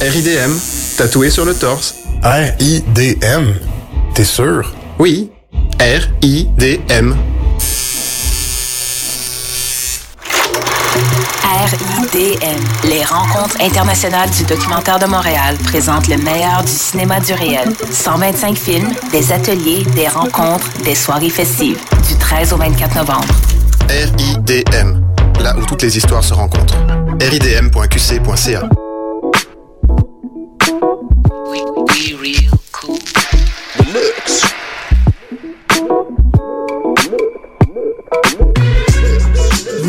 RIDM, tatoué sur le torse. R-I-D-M? T'es sûr? Oui, R-I-D-M. RIDM, les rencontres internationales du documentaire de Montréal présentent le meilleur du cinéma du réel. 125 films, des ateliers, des rencontres, des soirées festives, du 13 au 24 novembre. RIDM là où toutes les histoires se rencontrent. ridm.qc.ca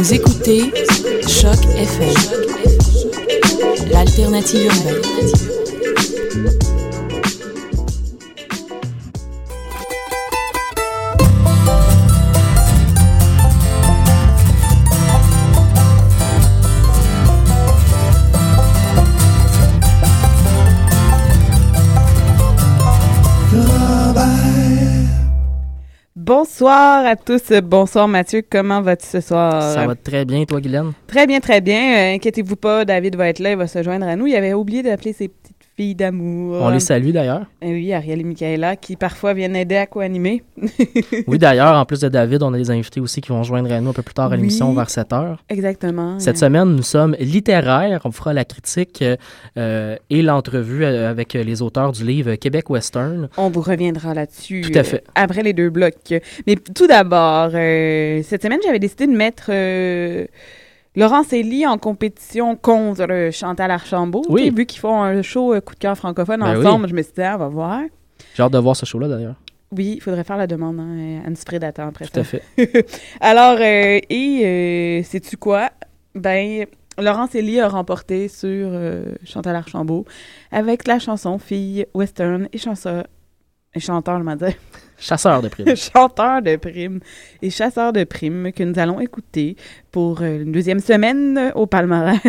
Vous écoutez Choc FM, l'alternative urbaine. Bonsoir à tous. Bonsoir Mathieu. Comment vas-tu ce soir? Ça va très bien, toi, Guylaine? Très bien, très bien. Euh, inquiétez-vous pas, David va être là, il va se joindre à nous. Il avait oublié d'appeler ses d'amour. On les salue d'ailleurs. Eh oui, Ariel et Michaela qui parfois viennent aider à co-animer. oui, d'ailleurs, en plus de David, on a des invités aussi qui vont joindre à nous un peu plus tard à l'émission vers 7 heures. Exactement. Cette semaine, nous sommes littéraires. On fera la critique euh, et l'entrevue euh, avec les auteurs du livre Québec Western. On vous reviendra là-dessus. Tout à fait. Euh, après les deux blocs. Mais tout d'abord, cette semaine, j'avais décidé de mettre Laurence Elie en compétition contre Chantal Archambault. Oui. Vu qu'ils font un show euh, coup de cœur francophone ben ensemble, je me suis dit, ah, on va voir. J'ai hâte de voir ce show-là d'ailleurs. Oui, il faudrait faire la demande hein, à Anne Predator après Tout à fait. Alors, euh, et euh, sais-tu quoi? Ben, Laurence Elie a remporté sur Chantal Archambault avec la chanson Fille Western et chanson et chanteur, je dire. Chasseur de primes. Chanteur de primes et chasseur de primes que nous allons écouter pour euh, une deuxième semaine au palmarès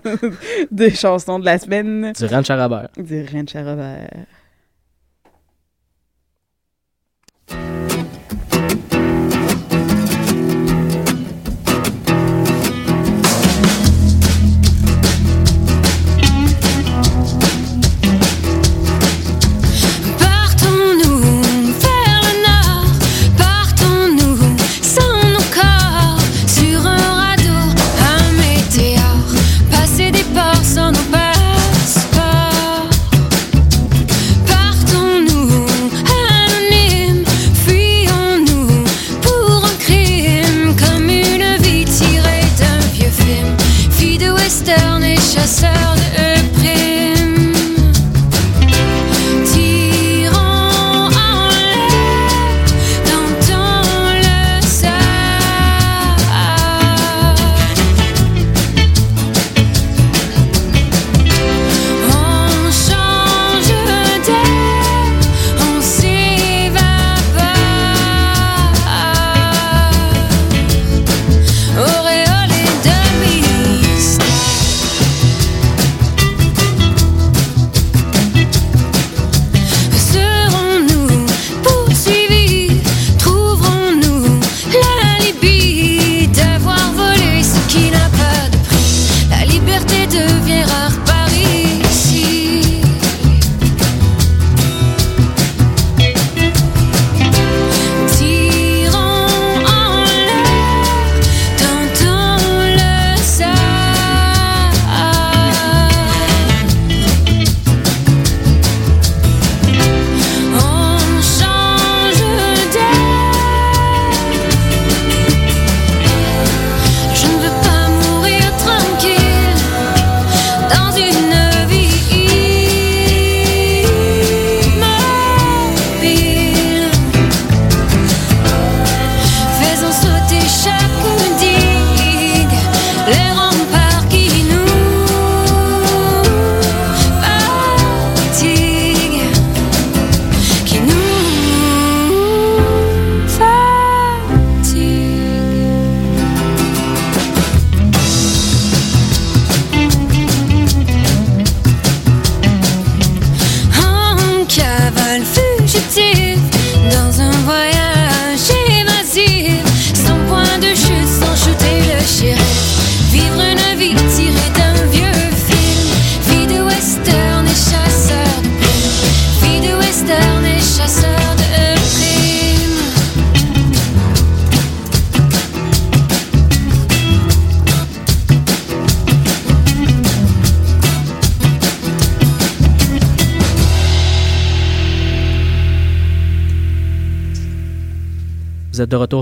des chansons de la semaine. Du Ranch Robert. Du Ranch Robert.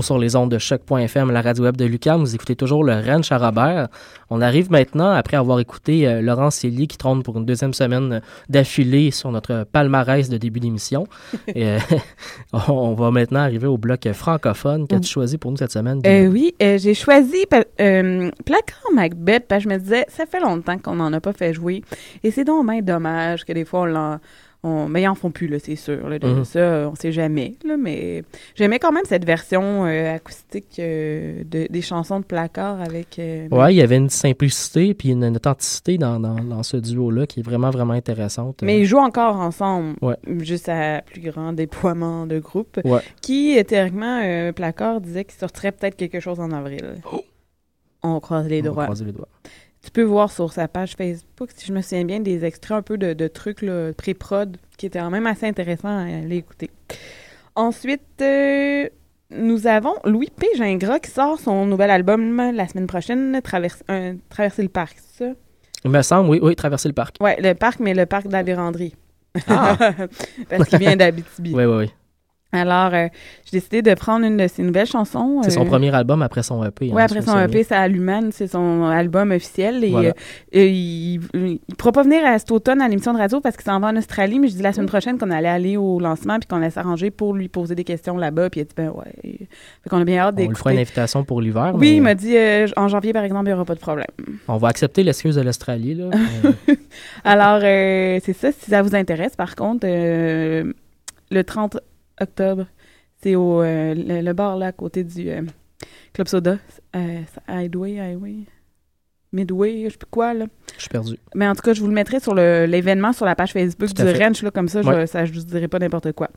Sur les ondes de choc.fm, la radio web de Lucam. Vous écoutez toujours le Ranch à Robert. On arrive maintenant, après avoir écouté euh, Laurent Célier qui trône pour une deuxième semaine d'affilée sur notre palmarès de début d'émission. Euh, on va maintenant arriver au bloc francophone. Qu'as-tu choisi pour nous cette semaine? Euh, oui, euh, j'ai choisi euh, Placard Macbeth parce que je me disais, ça fait longtemps qu'on n'en a pas fait jouer. Et c'est donc bien dommage que des fois, on l'en. On, mais ils en font plus, c'est sûr. Là, de Mhm. Ça, on sait jamais. Là, mais j'aimais quand même cette version euh, acoustique euh, de- des chansons de Placard avec. euh, Ouais, il y avait une simplicité puis une, une authenticité dans, dans, dans ce duo-là qui est vraiment, vraiment intéressante. Mais ils jouent encore ensemble, Ouais. juste à plus grand déploiement de groupe. Ouais. Qui, théoriquement, Placard disait qu'il sortirait peut-être quelque chose en avril. On croise les On doigts. croiser les doigts. Tu peux voir sur sa page Facebook, si je me souviens bien, des extraits un peu de, de trucs là, pré-prod qui étaient quand même assez intéressants à aller écouter. Ensuite, euh, nous avons Louis P. Gingras qui sort son nouvel album la semaine prochaine, Traverse- un- Traverser le parc, c'est ça? Il me semble, oui, oui, traverser le parc. Ouais, le parc, mais le parc de la Vérandrie. Ah! Parce qu'il vient d'Abitibi. Oui, oui, oui. Alors, euh, j'ai décidé de prendre une de ses nouvelles chansons. C'est son euh, premier album après son EP. hein, Oui, si après son EP, c'est Allumane, c'est son album officiel. Et, Voilà. euh, et il ne pourra pas venir à cet automne à l'émission de radio parce qu'il s'en va en Australie, mais je dis la semaine prochaine qu'on allait aller au lancement puis qu'on allait s'arranger pour lui poser des questions là-bas. Puis il a dit, ben ouais. Fait qu'on a bien hâte On lui fera une d'écouter. invitation pour l'hiver. Oui, mais il m'a dit euh, en janvier, par exemple, il n'y aura pas de problème. On va accepter l'excuse de l'Australie. là. Alors, euh, c'est ça, si ça vous intéresse, par contre, euh, le 30 octobre, c'est au euh, le, le bar là à côté du euh, Club Soda, euh, Highway, Highway, Midway, je sais plus quoi là. Je suis perdu. Mais en tout cas, je vous le mettrai sur l'événement sur la page Facebook du fait. ranch, là, comme ça, je, ça, je vous dirai pas n'importe quoi.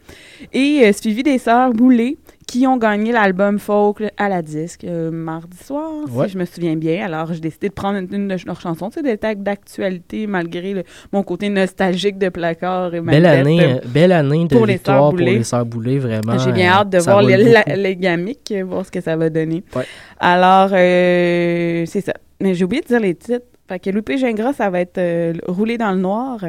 Et euh, suivi des sœurs Boulet, qui ont gagné l'album folk à la disque euh, mardi soir, Ouais. si je me souviens bien. Alors, j'ai décidé de prendre une, une de leurs chansons, tu sais, des tags d'actualité, malgré le- mon côté nostalgique de placard et Belle Macbeth. année, euh, belle année de pour victoire pour les Sœurs Boulay, vraiment. J'ai bien euh, hâte de voir les, la- les gamiques, voir ce que ça va donner. Ouais. Alors, euh, c'est ça. Mais j'ai oublié de dire les titres. Fait que Loupé Gingras, ça va être euh, Rouler dans le noir.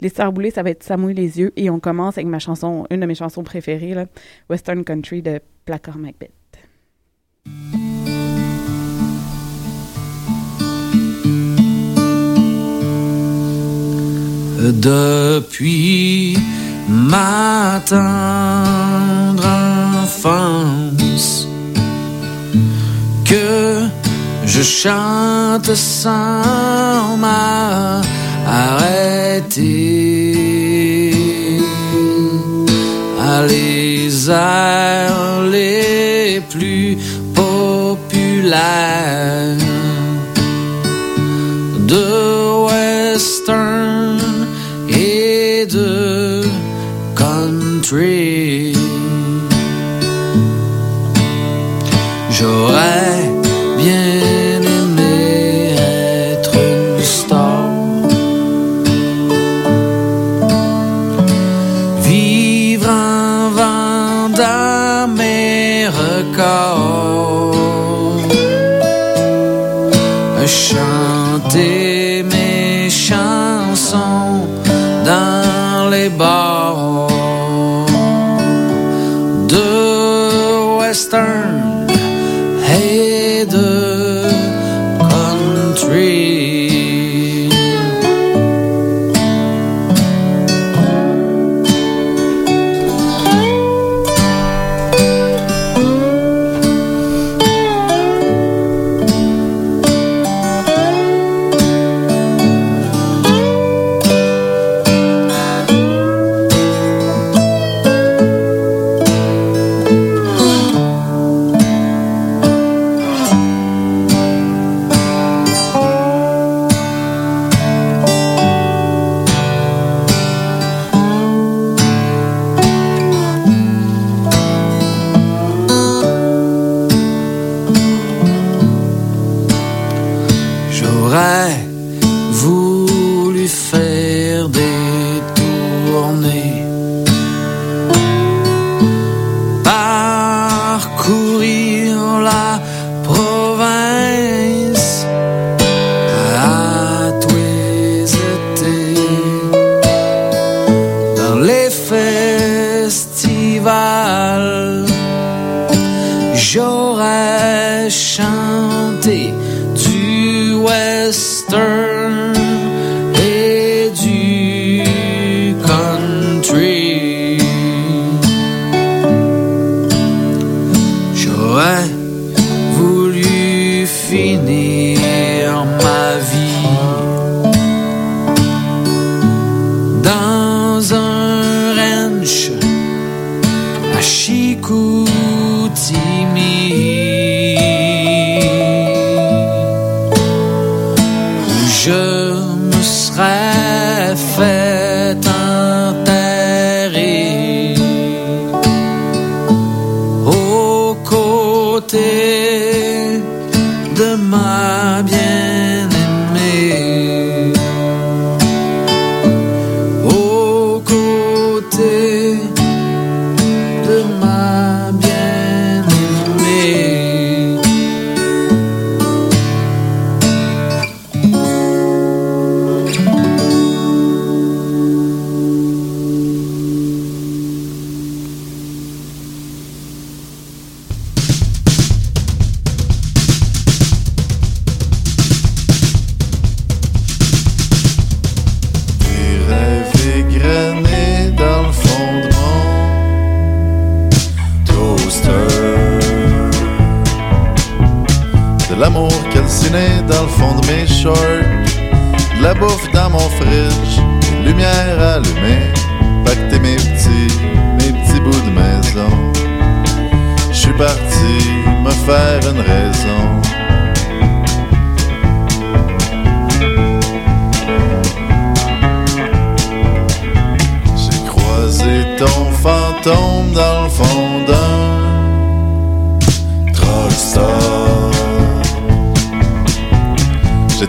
Les Sœurs ça va être Ça mouille les yeux. Et on commence avec ma chanson, une de mes chansons préférées, Western Country de Placard Macbeth. Depuis ma tendre enfance que je chante sans m'arrêter à les airs les plus populaires de western et de country. J'aurais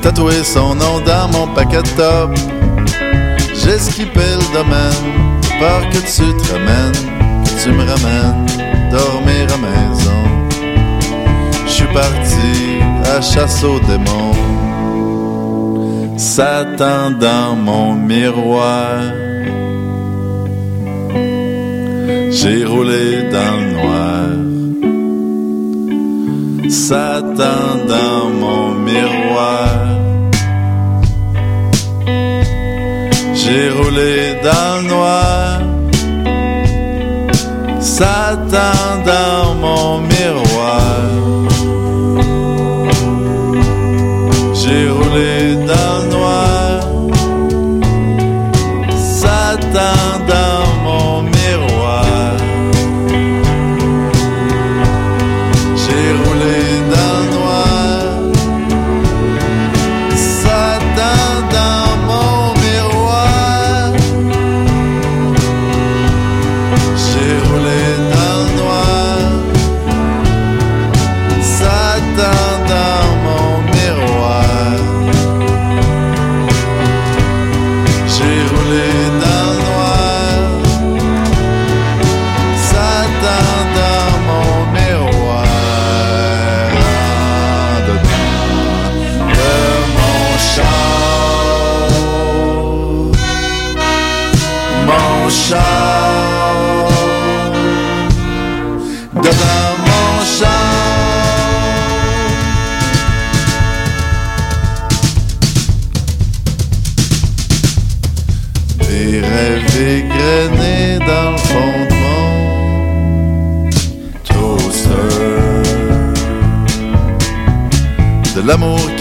tatoué son nom dans mon paquet de top. J'ai skippé le domaine, peur que tu te ramènes, que tu me ramènes dormir à maison. Je suis parti à chasse aux démons. Satan dans mon miroir. J'ai roulé dans le noir. Satan dans mon miroir. J'ai roulé dans le noir. Satan dans mon miroir.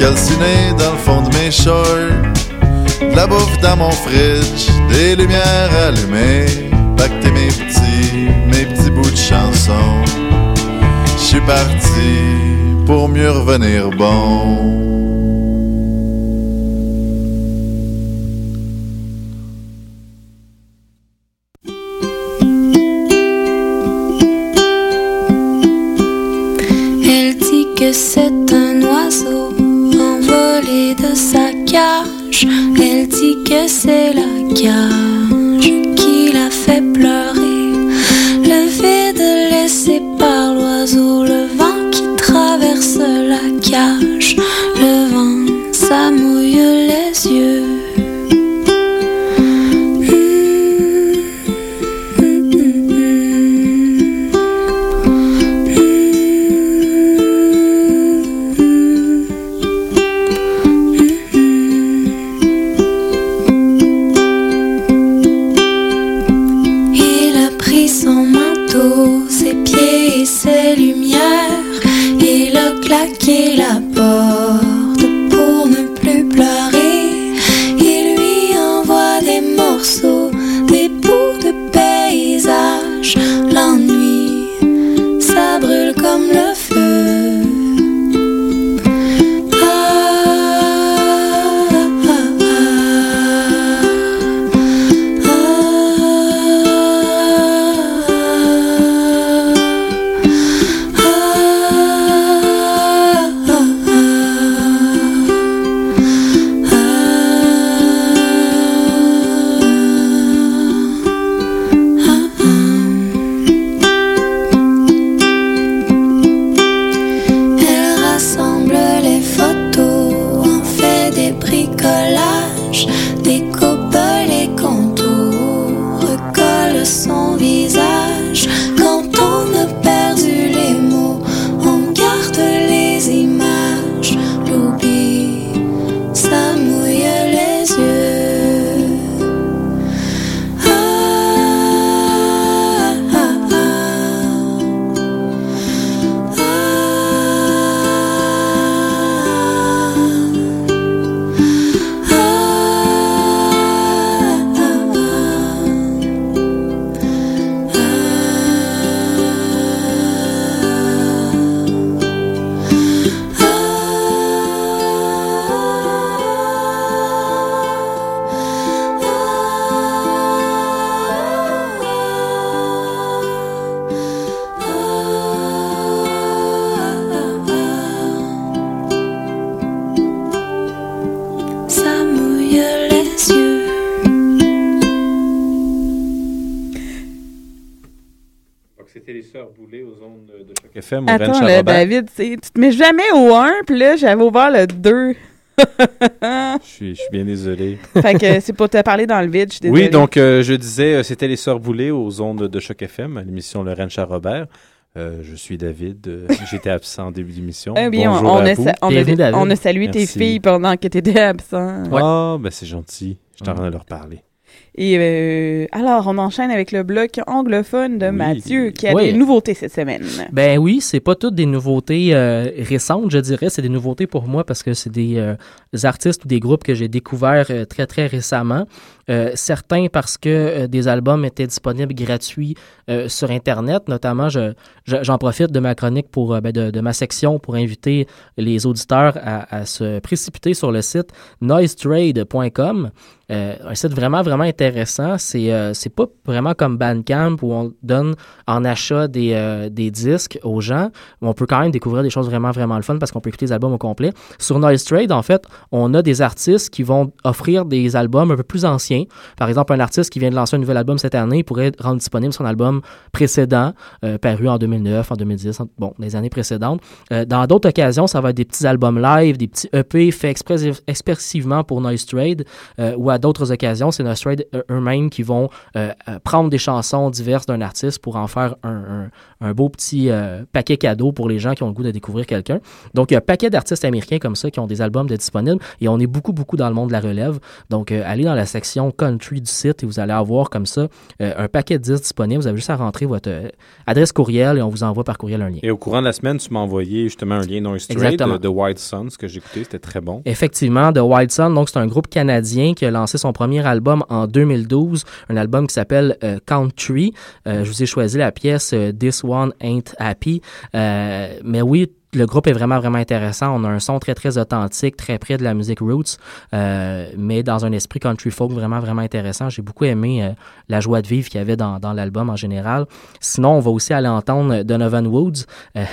Calciné dans le fond de mes shorts. De la bouffe dans mon fridge. Des lumières allumées. Pacter mes petits, mes petits bouts de chansons. Je suis parti pour mieux revenir bon. Qui l'a fait pleurer. Le vide laissé par l'oiseau, le vent qui traverse la cage. Le vent, ça mouille David, tu te mets jamais au 1, puis là, j'avais ouvert le 2. Je suis, je suis bien désolé. fait que c'est pour te parler dans le vide, je suis. Oui, donc euh, je disais, euh, c'était les Sœurs Boulay aux ondes de Choc FM, à l'émission Le Ranch à Robert. Euh, je suis David. euh, J'étais absent en début d'émission. Eh bien, Bonjour on, à a, vous. sa- on, a, on a salué tes filles pendant que tu étais absent. Ah, ben c'est gentil. Je t'en train de leur parler. Et euh, alors, on enchaîne avec le bloc anglophone de Mathieu, qui a Oui. des nouveautés cette semaine. Ben oui, c'est pas toutes des nouveautés euh, récentes, je dirais. C'est des nouveautés pour moi parce que c'est des, euh, des artistes ou des groupes que j'ai découverts très, très récemment. Certains parce que des albums étaient disponibles gratuits sur Internet. Notamment, je, je- j'en profite de ma chronique pour ben, de, de ma section pour inviter les auditeurs à, à se précipiter sur le site noisetrade.com. Un site vraiment, vraiment intéressant. C'est euh, c'est pas vraiment comme Bandcamp où on donne en achat des, euh, des disques aux gens. On peut quand même découvrir des choses vraiment, vraiment le fun parce qu'on peut écouter les albums au complet. Sur Noise Trade, en fait, on a des artistes qui vont offrir des albums un peu plus anciens. Par exemple, un artiste qui vient de lancer un nouvel album cette année pourrait rendre disponible son album précédent, euh, paru en 2009, en 2010, en- bon, les années précédentes. Dans d'autres occasions, ça va être des petits albums live, des petits EP faits expressi- expressivement pour Noise Trade, ou à d'autres occasions, c'est Noise Trade eux-mêmes qui vont euh, euh, prendre des chansons diverses d'un artiste pour en faire un, un- un beau petit euh, paquet cadeau pour les gens qui ont le goût de découvrir quelqu'un. Donc, il y a un paquet d'artistes américains comme ça qui ont des albums de disponibles et on est beaucoup, beaucoup dans le monde de la relève. Donc, euh, allez dans la section country du site et vous allez avoir comme ça euh, un paquet de disques disponibles. Vous avez juste à rentrer votre euh, adresse courriel et on vous envoie par courriel un lien. Et au courant de la semaine, tu m'as envoyé justement un lien Trade Exactement. de, de White Suns que j'ai écouté. C'était très bon. Effectivement, The Wild Sun, donc c'est un groupe canadien qui a lancé son premier album en 2012, un album qui s'appelle euh, Country. Euh, je vous ai choisi la pièce euh, This One Ain't Happy. Mais oui, le groupe est vraiment, vraiment intéressant. On a un son très, très authentique, très près de la musique roots, mais dans un esprit country folk vraiment, vraiment intéressant. J'ai beaucoup aimé la joie de vivre qu'il y avait dans, l'album en général. Sinon, on va aussi aller entendre Donovan Woods,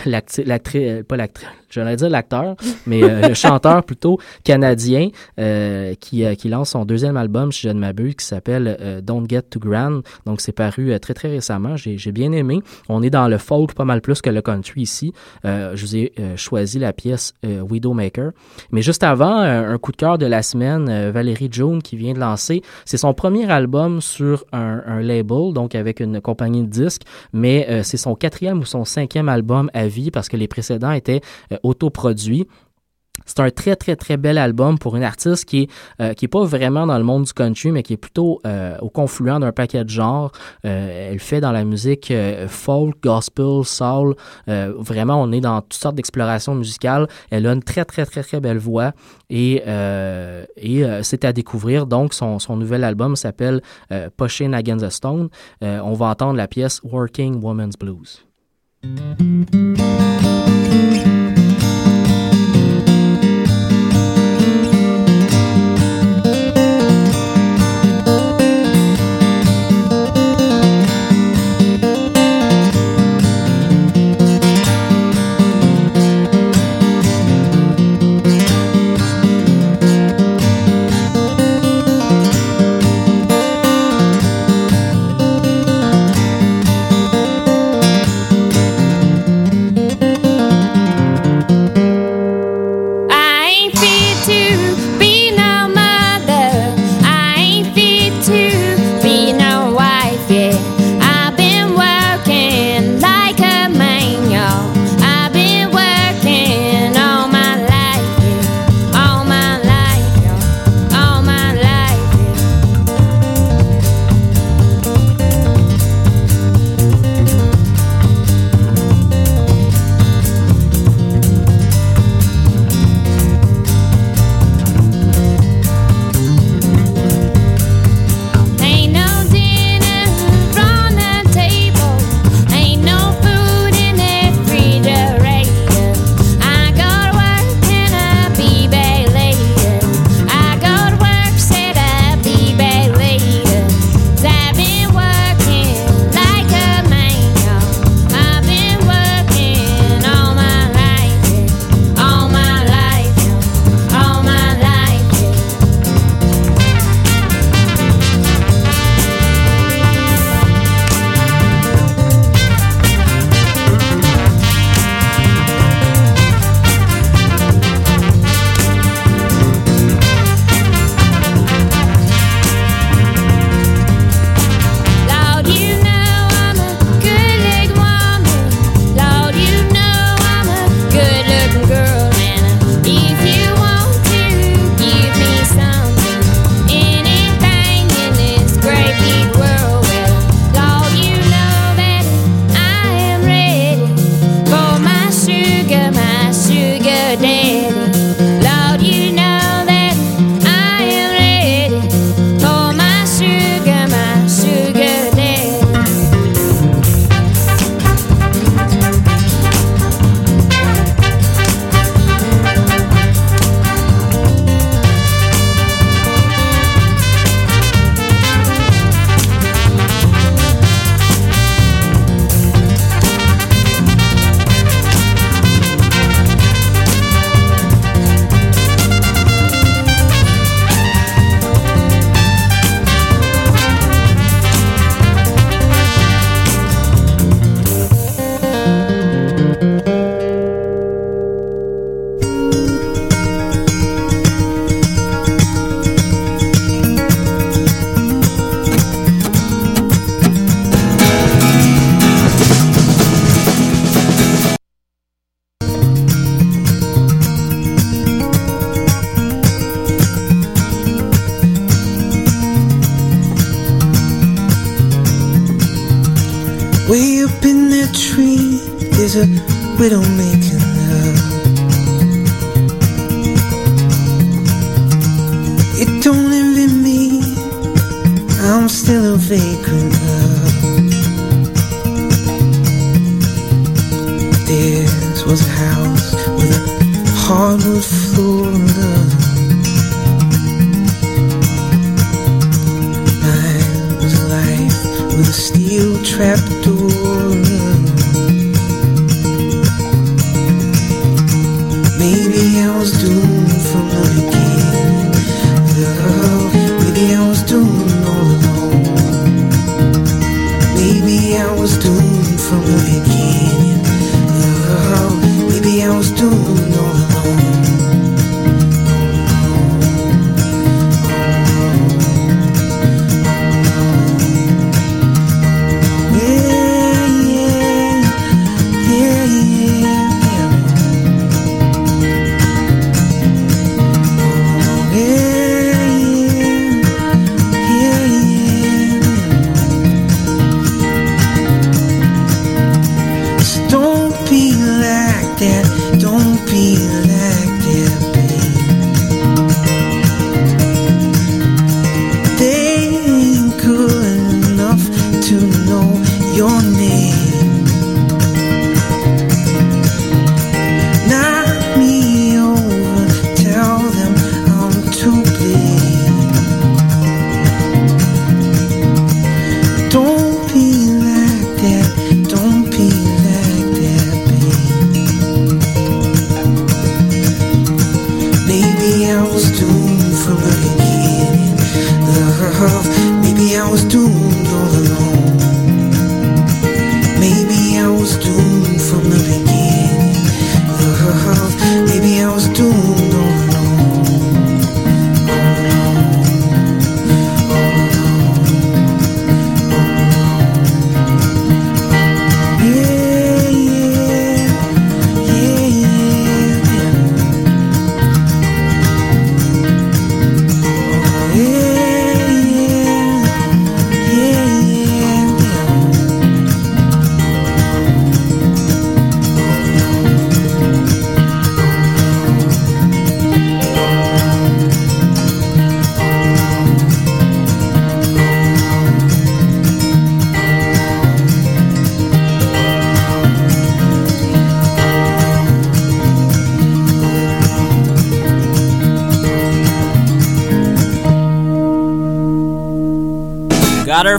l'actrice, pas l'actrice, j'allais dire l'acteur, mais euh, le chanteur plutôt canadien euh, qui, euh, qui lance son deuxième album, si je ne m'abuse, qui s'appelle euh, Don't Get Too Grand. Donc, c'est paru euh, très, très récemment. J'ai bien aimé. On est dans le folk pas mal plus que le country ici. Je vous ai choisi la pièce Widowmaker. Mais juste avant, un coup de cœur de la semaine, Valérie June qui vient de lancer. C'est son premier album sur un, un label, donc avec une compagnie de disques, mais c'est son quatrième ou son cinquième album à vie parce que les précédents étaient autoproduits. C'est un très, très, très bel album pour une artiste qui est, euh, pas vraiment dans le monde du country, mais qui est plutôt euh, au confluent d'un paquet de genres. Euh, elle fait dans la musique folk, gospel, soul. Vraiment, on est dans toutes sortes d'explorations musicales. Elle a une très, très, très, très belle voix et, et c'est à découvrir. Donc, son, son nouvel album s'appelle Pushing Against the Stone. On va entendre la pièce Working Woman's Blues.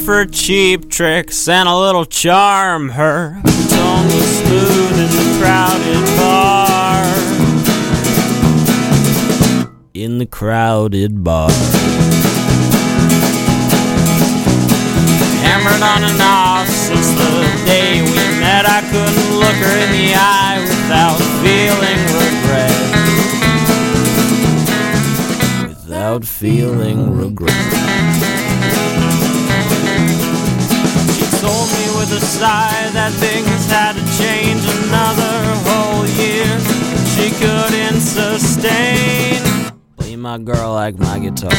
For cheap tricks and a little charm. Her tone was smooth in the crowded bar. In the crowded bar. Hammered on and off since the day we met. I couldn't look her in the eye without feeling regret. Without feeling regret. Told me with a sigh that things had to change another whole year. She couldn't sustain. Play my girl like my guitar.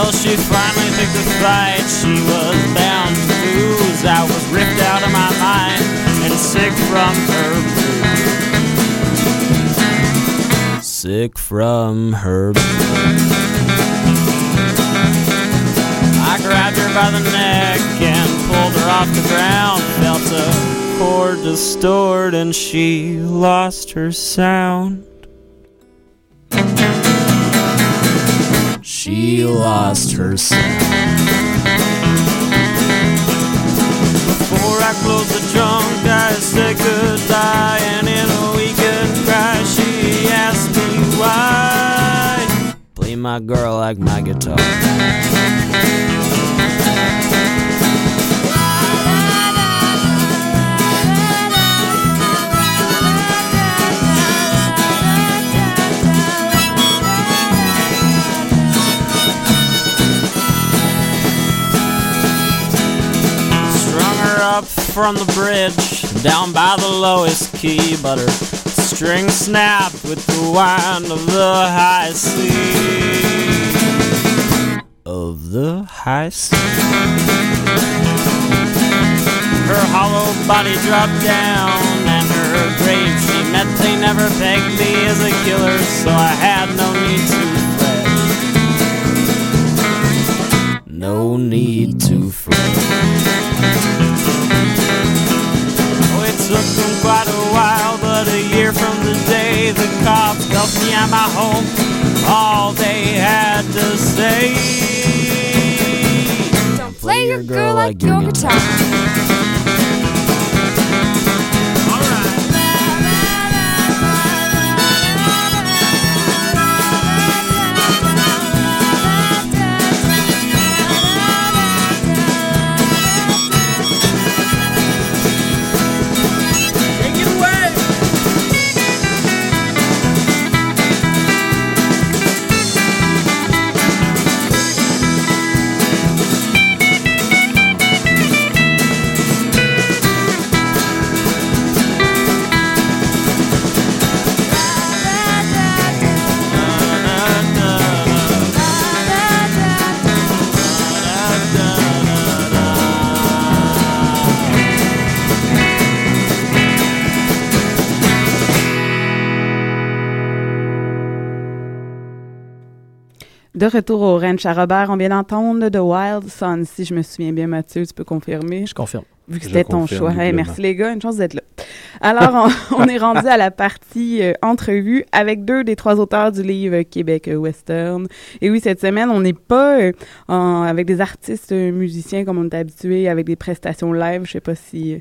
Well, she finally picked a fight she was bound to lose. I was ripped out of my mind and sick from her blues. Sick from her blues. I grabbed her by the neck and pulled her off the ground. Felt a chord distort and she lost her sound. Lost. Before I closed the trunk, I said goodbye, and in a weekend cry, she asked me why. Play my girl like my guitar. From the bridge down by the lowest key, but her string snapped with the wind of the high sea. Of the high sea. Her hollow body dropped down and her grave she met. They never pegged me as a killer, so I had no need to fret. No need to fret. Took them quite a while, but a year from the day the cops helped me at my home, all they had to say. Don't play your girl like your guitar. De retour au Ranch à Robert, on vient d'entendre The Wild Sun. Si je me souviens bien, Mathieu, tu peux confirmer. Je confirme. Vu que c'était ton choix. Hey, merci les gars, une chance d'être là. Alors, on, on est rendu à la partie euh, entrevue avec deux des trois auteurs du livre Québec euh, Western. Et oui, cette semaine, on n'est pas euh, en- avec des artistes musiciens comme on est habitué, avec des prestations live. Je sais pas si euh,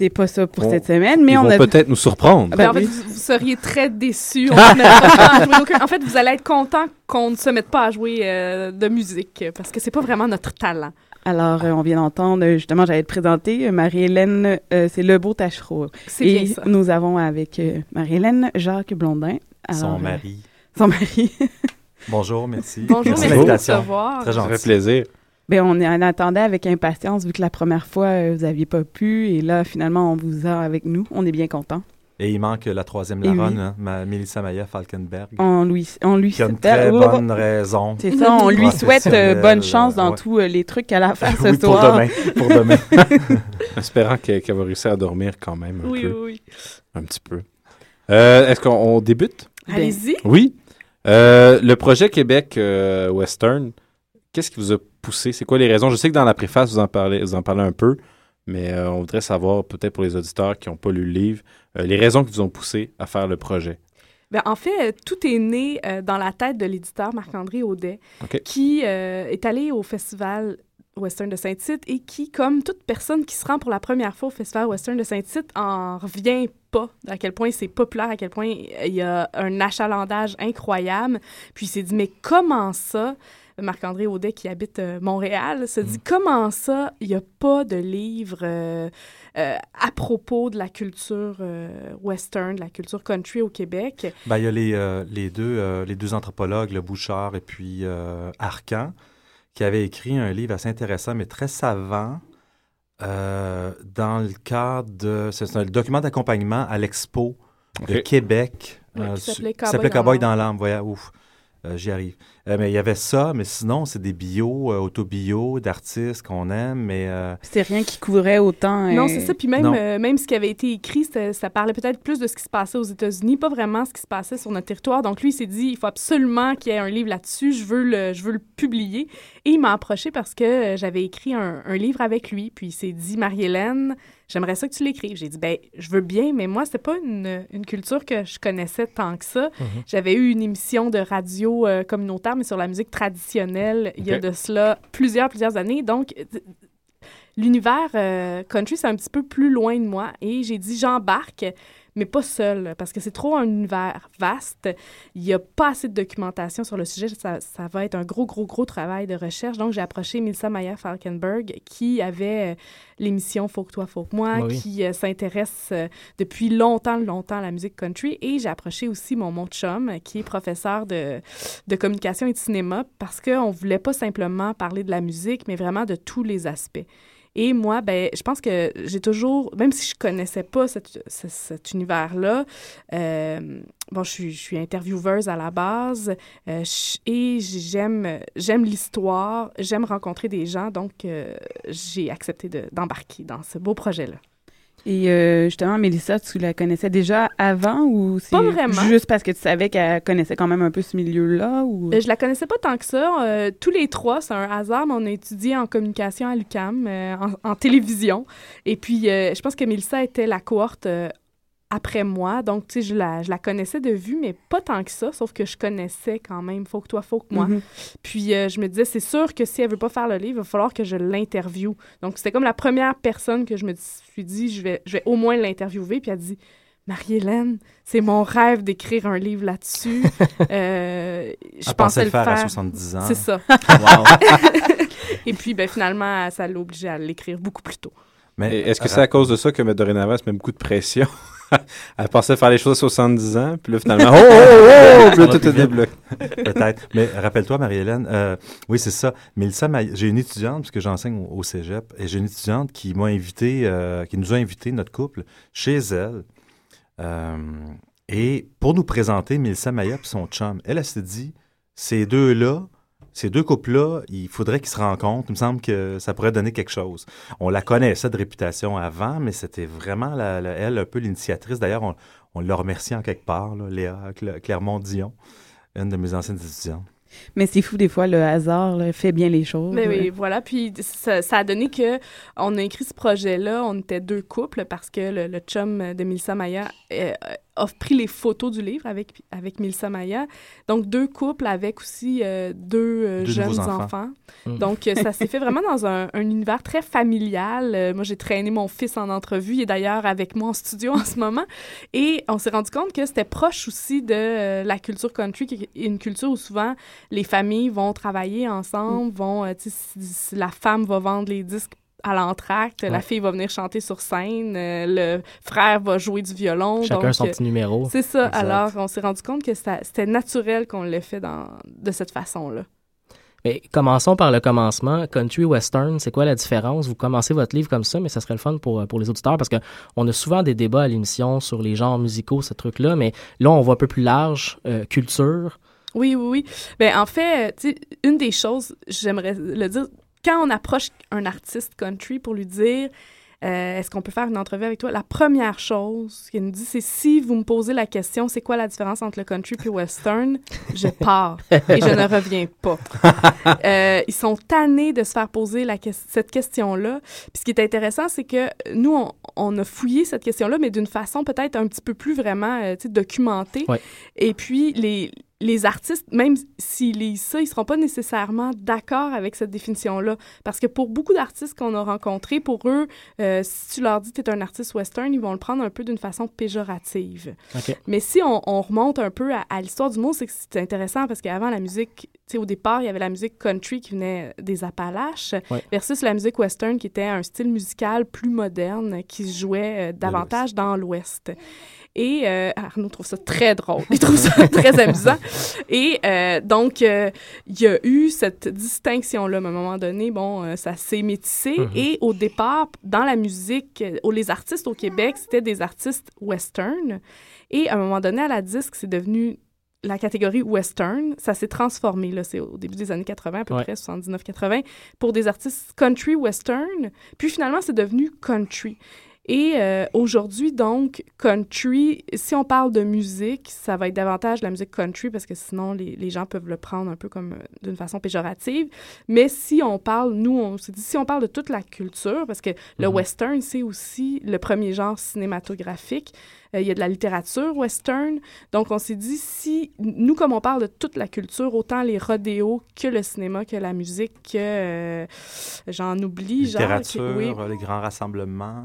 c'est pas ça pour cette semaine, mais ils on vont a peut-être nous surprendre. Ben en fait, oui. vous, vous seriez très déçus. On se met pas à jouer aucun- En fait, vous allez être content qu'on ne se mette pas à jouer euh, de musique parce que c'est pas vraiment notre talent. Alors, euh, on vient d'entendre, euh, justement, j'allais te présenter, Marie-Hélène, euh, c'est Le Beau Tachereau. C'est bien ça. nous avons avec euh, Marie-Hélène Jacques Blondin. Son Alors, euh, mari. Son mari. Bonjour, merci. Bonjour, merci de. Très Ça gentil. fait plaisir. Ben, on, on attendait avec impatience, vu que la première fois, euh, vous n'aviez pas pu, et là, finalement, on vous a avec nous. On est bien contents. Et il manque la troisième Laronne, oui. hein, ma Melissa Maya Falkenberg. On lui, on lui Qui a une souhaite- très Oh, bonne raison. C'est ça, on lui souhaite euh, bonne professionnelle, chance dans ouais. tous euh, les trucs qu'elle a à faire ce Oui, pour soir. demain, pour demain. Espérant qu'elle va réussir à dormir quand même un Oui, peu. oui, oui. Un petit peu. Euh, Est-ce qu'on on débute? Allez-y. Oui. Euh, le projet Québec euh, Western, qu'est-ce qui vous a poussé? C'est quoi les raisons? Je sais que dans la préface, vous en parlez, vous en parlez un peu, mais euh, on voudrait savoir, peut-être pour les auditeurs qui n'ont pas lu le livre, euh, les raisons qui vous ont poussé à faire le projet. Ben, en fait, euh, tout est né euh, dans la tête de l'éditeur Marc-André Audet, qui est allé au festival Western de Saint-Tite et qui, comme toute personne qui se rend pour la première fois au festival Western de Saint-Tite, en revient pas à quel point c'est populaire, à quel point il y a un achalandage incroyable. Puis il s'est dit, mais comment ça? Marc-André Audet, qui habite euh, Montréal, se dit comment ça, il n'y a pas de livre euh, euh, à propos de la culture euh, western, de la culture country au Québec? Ben, il y a les, euh, les, deux, euh, les deux anthropologues, le Bouchard et puis euh, Arcan, qui avaient écrit un livre assez intéressant, mais très savant, euh, dans le cadre de... C'est un document d'accompagnement à l'expo de. Québec. Ouais, qui s'appelait qui Cowboy s'appelait dans Cowboy l'âme. dans l'âme. Voilà, ouf. Euh, J'y arrive. Euh, mais il y avait ça, mais sinon, c'est des bios, euh, autobios d'artistes qu'on aime, mais... euh, C'est rien qui couvrait autant. Non, euh, c'est ça. Puis même, euh, même ce qui avait été écrit, c'était- ça parlait peut-être plus de ce qui se passait aux États-Unis, pas vraiment ce qui se passait sur notre territoire. Donc lui, il s'est dit, il faut absolument qu'il y ait un livre là-dessus. Je veux le, je veux le publier. Et il m'a approché parce que j'avais écrit un, un livre avec lui. Puis il s'est dit, Marie-Hélène, j'aimerais ça que tu l'écrives. J'ai dit, ben, je veux bien, mais moi, c'était pas une, une culture que je connaissais tant que ça. Mhm. J'avais eu une émission de radio euh, mais sur la musique traditionnelle, il y a de cela plusieurs, plusieurs années. Donc, euh, l'univers euh, country, c'est un petit peu plus loin de moi. Et j'ai dit, j'embarque, mais pas seul, parce que c'est trop un univers vaste. Il n'y a pas assez de documentation sur le sujet. Ça, ça va être un gros, gros, gros travail de recherche. Donc, j'ai approché Melissa Mayer-Falkenberg, qui avait euh, l'émission Faut que toi, faut que moi, Oui. qui euh, s'intéresse euh, depuis longtemps, longtemps à la musique country. Et j'ai approché aussi mon, mon chum, qui est professeur de, de communication et de cinéma, parce qu'on ne voulait pas simplement parler de la musique, mais vraiment de tous les aspects. Et moi, ben, je pense que j'ai toujours, même si je connaissais pas cet univers-là, euh, bon, je suis, je intervieweuse à la base euh, et j'aime, l'histoire, j'aime rencontrer des gens, donc euh, j'ai accepté de- d'embarquer dans ce beau projet-là. Et euh, justement, Mélissa, tu la connaissais déjà avant ou c'est Pas vraiment. juste parce que tu savais qu'elle connaissait quand même un peu ce milieu-là? Ou... Euh, Je la connaissais pas tant que ça. Euh, tous les trois, c'est un hasard, mais on a étudié en communication à l'UCAM, euh, en, en télévision. Et puis, je pense que Mélissa était la cohorte après moi. Donc, tu sais, je la, je la connaissais de vue, mais pas tant que ça, sauf que je connaissais quand même Faut que toi, faut que moi. Mhm. Puis, euh, je me disais, c'est sûr que si elle veut pas faire le livre, il va falloir que je l'interviewe. Donc, c'était comme la première personne que je me suis dit, je vais, je vais au moins l'interviewer. Puis, elle a dit, Marie-Hélène, c'est mon rêve d'écrire un livre là-dessus. Euh, je Elle pensais le le faire faire. à 70 ans. C'est ça. Wow. Et puis, ben, finalement, ça l'a obligé à l'écrire beaucoup plus tôt. Est-ce que c'est à cause de ça que mais, dorénavant, se met beaucoup de pression? elle pensait faire les choses à 70 ans, puis là, finalement, oh, oh, oh, puis là, tout est débloqué. Peut-être. Mais rappelle-toi, Marie-Hélène, euh, oui, c'est ça. Mélissa, j'ai une étudiante, puisque j'enseigne au, au cégep, et j'ai une étudiante qui m'a invité, euh, qui nous a invité, notre couple, chez elle. Euh, et pour nous présenter Mélissa Maya et son chum, elle, elle s'est dit, ces deux-là, ces deux couples-là, il faudrait qu'ils se rencontrent. Il me semble que ça pourrait donner quelque chose. On la connaissait de réputation avant, mais c'était vraiment, la- la- elle, un peu l'initiatrice. D'ailleurs, on, on l'a remercié en quelque part, là, Léa Clermont-Dion, une de mes anciennes étudiantes. Mais c'est fou, des fois, le hasard là, fait bien les choses. Mais oui, voilà. Puis ça, ça a donné que on a écrit ce projet-là. On était deux couples parce que le, le chum de Milsa Maya euh, a pris les photos du livre avec, avec Milsa Maya. Donc, deux couples avec aussi euh, deux, euh, Deux jeunes enfants. enfants. Mm. Donc, euh, ça s'est fait vraiment dans un, un univers très familial. Euh, moi, j'ai traîné mon fils en entrevue. Il est d'ailleurs avec moi en studio en ce moment. Et on s'est rendu compte que c'était proche aussi de euh, la culture country, qui est une culture où souvent les familles vont travailler ensemble, vont, euh, si, si la femme va vendre les disques à l'entracte, la fille va venir chanter sur scène, euh, le frère va jouer du violon. Chacun donc, son euh, petit numéro. C'est ça. Exact. Alors, on s'est rendu compte que c'était naturel qu'on l'ait fait dans, de cette façon-là. Mais commençons par le commencement. Country western, c'est quoi la différence? Vous commencez votre livre comme ça, mais ça serait le fun pour, pour les auditeurs parce qu'on a souvent des débats à l'émission sur les genres musicaux, ce truc-là, mais là, on voit un peu plus large, euh, culture. Oui, oui, oui. Ben, en fait, euh, une des choses, j'aimerais le dire, quand on approche un artiste country pour lui dire euh, est-ce qu'on peut faire une entrevue avec toi, la première chose qu'il nous dit, c'est si vous me posez la question c'est quoi la différence entre le country et le western, je pars et je ne reviens pas. Euh, ils sont tannés de se faire poser la cette question-là. Puis ce qui est intéressant, c'est que nous, on, on a fouillé cette question-là, mais d'une façon peut-être un petit peu plus vraiment euh, documentée. Ouais. Et puis, les, les artistes, même s'ils lisent ça, ils ne seront pas nécessairement d'accord avec cette définition-là. Parce que pour beaucoup d'artistes qu'on a rencontrés, pour eux, euh, si tu leur dis que tu es un artiste western, ils vont le prendre un peu d'une façon péjorative. OK. Mais si on, on remonte un peu à, à l'histoire du mot, c'est que c'est intéressant parce qu'avant, la musique, tu sais, au départ, il y avait la musique country qui venait des Appalaches Ouais. versus la musique western qui était un style musical plus moderne qui se jouait euh, davantage dans l'Ouest. Et euh, Arnaud trouve ça très drôle. Il trouve ça très amusant. Et euh, donc, euh, il y a eu cette distinction-là. Mais à un moment donné, bon, euh, ça s'est métissé. Mhm. Et au départ, dans la musique, les artistes au Québec, c'était des artistes western. Et à un moment donné, à la disque, c'est devenu la catégorie western. Ça s'est transformé, là, c'est au début des années 80, à peu Ouais. près 79-80, pour des artistes country western. Puis finalement, c'est devenu country. Et euh, aujourd'hui, donc, country, si on parle de musique, ça va être davantage la musique country parce que sinon, les, les gens peuvent le prendre un peu comme euh, d'une façon péjorative. Mais si on parle, nous, on s'est dit, si on parle de toute la culture, parce que le Mhm. western, c'est aussi le premier genre cinématographique. Euh, il y a de la littérature western. Donc, on s'est dit, si nous, comme on parle de toute la culture, autant les rodéos que le cinéma, que la musique, que euh, j'en oublie, genre. Littérature, que- oui. euh, les grands rassemblements,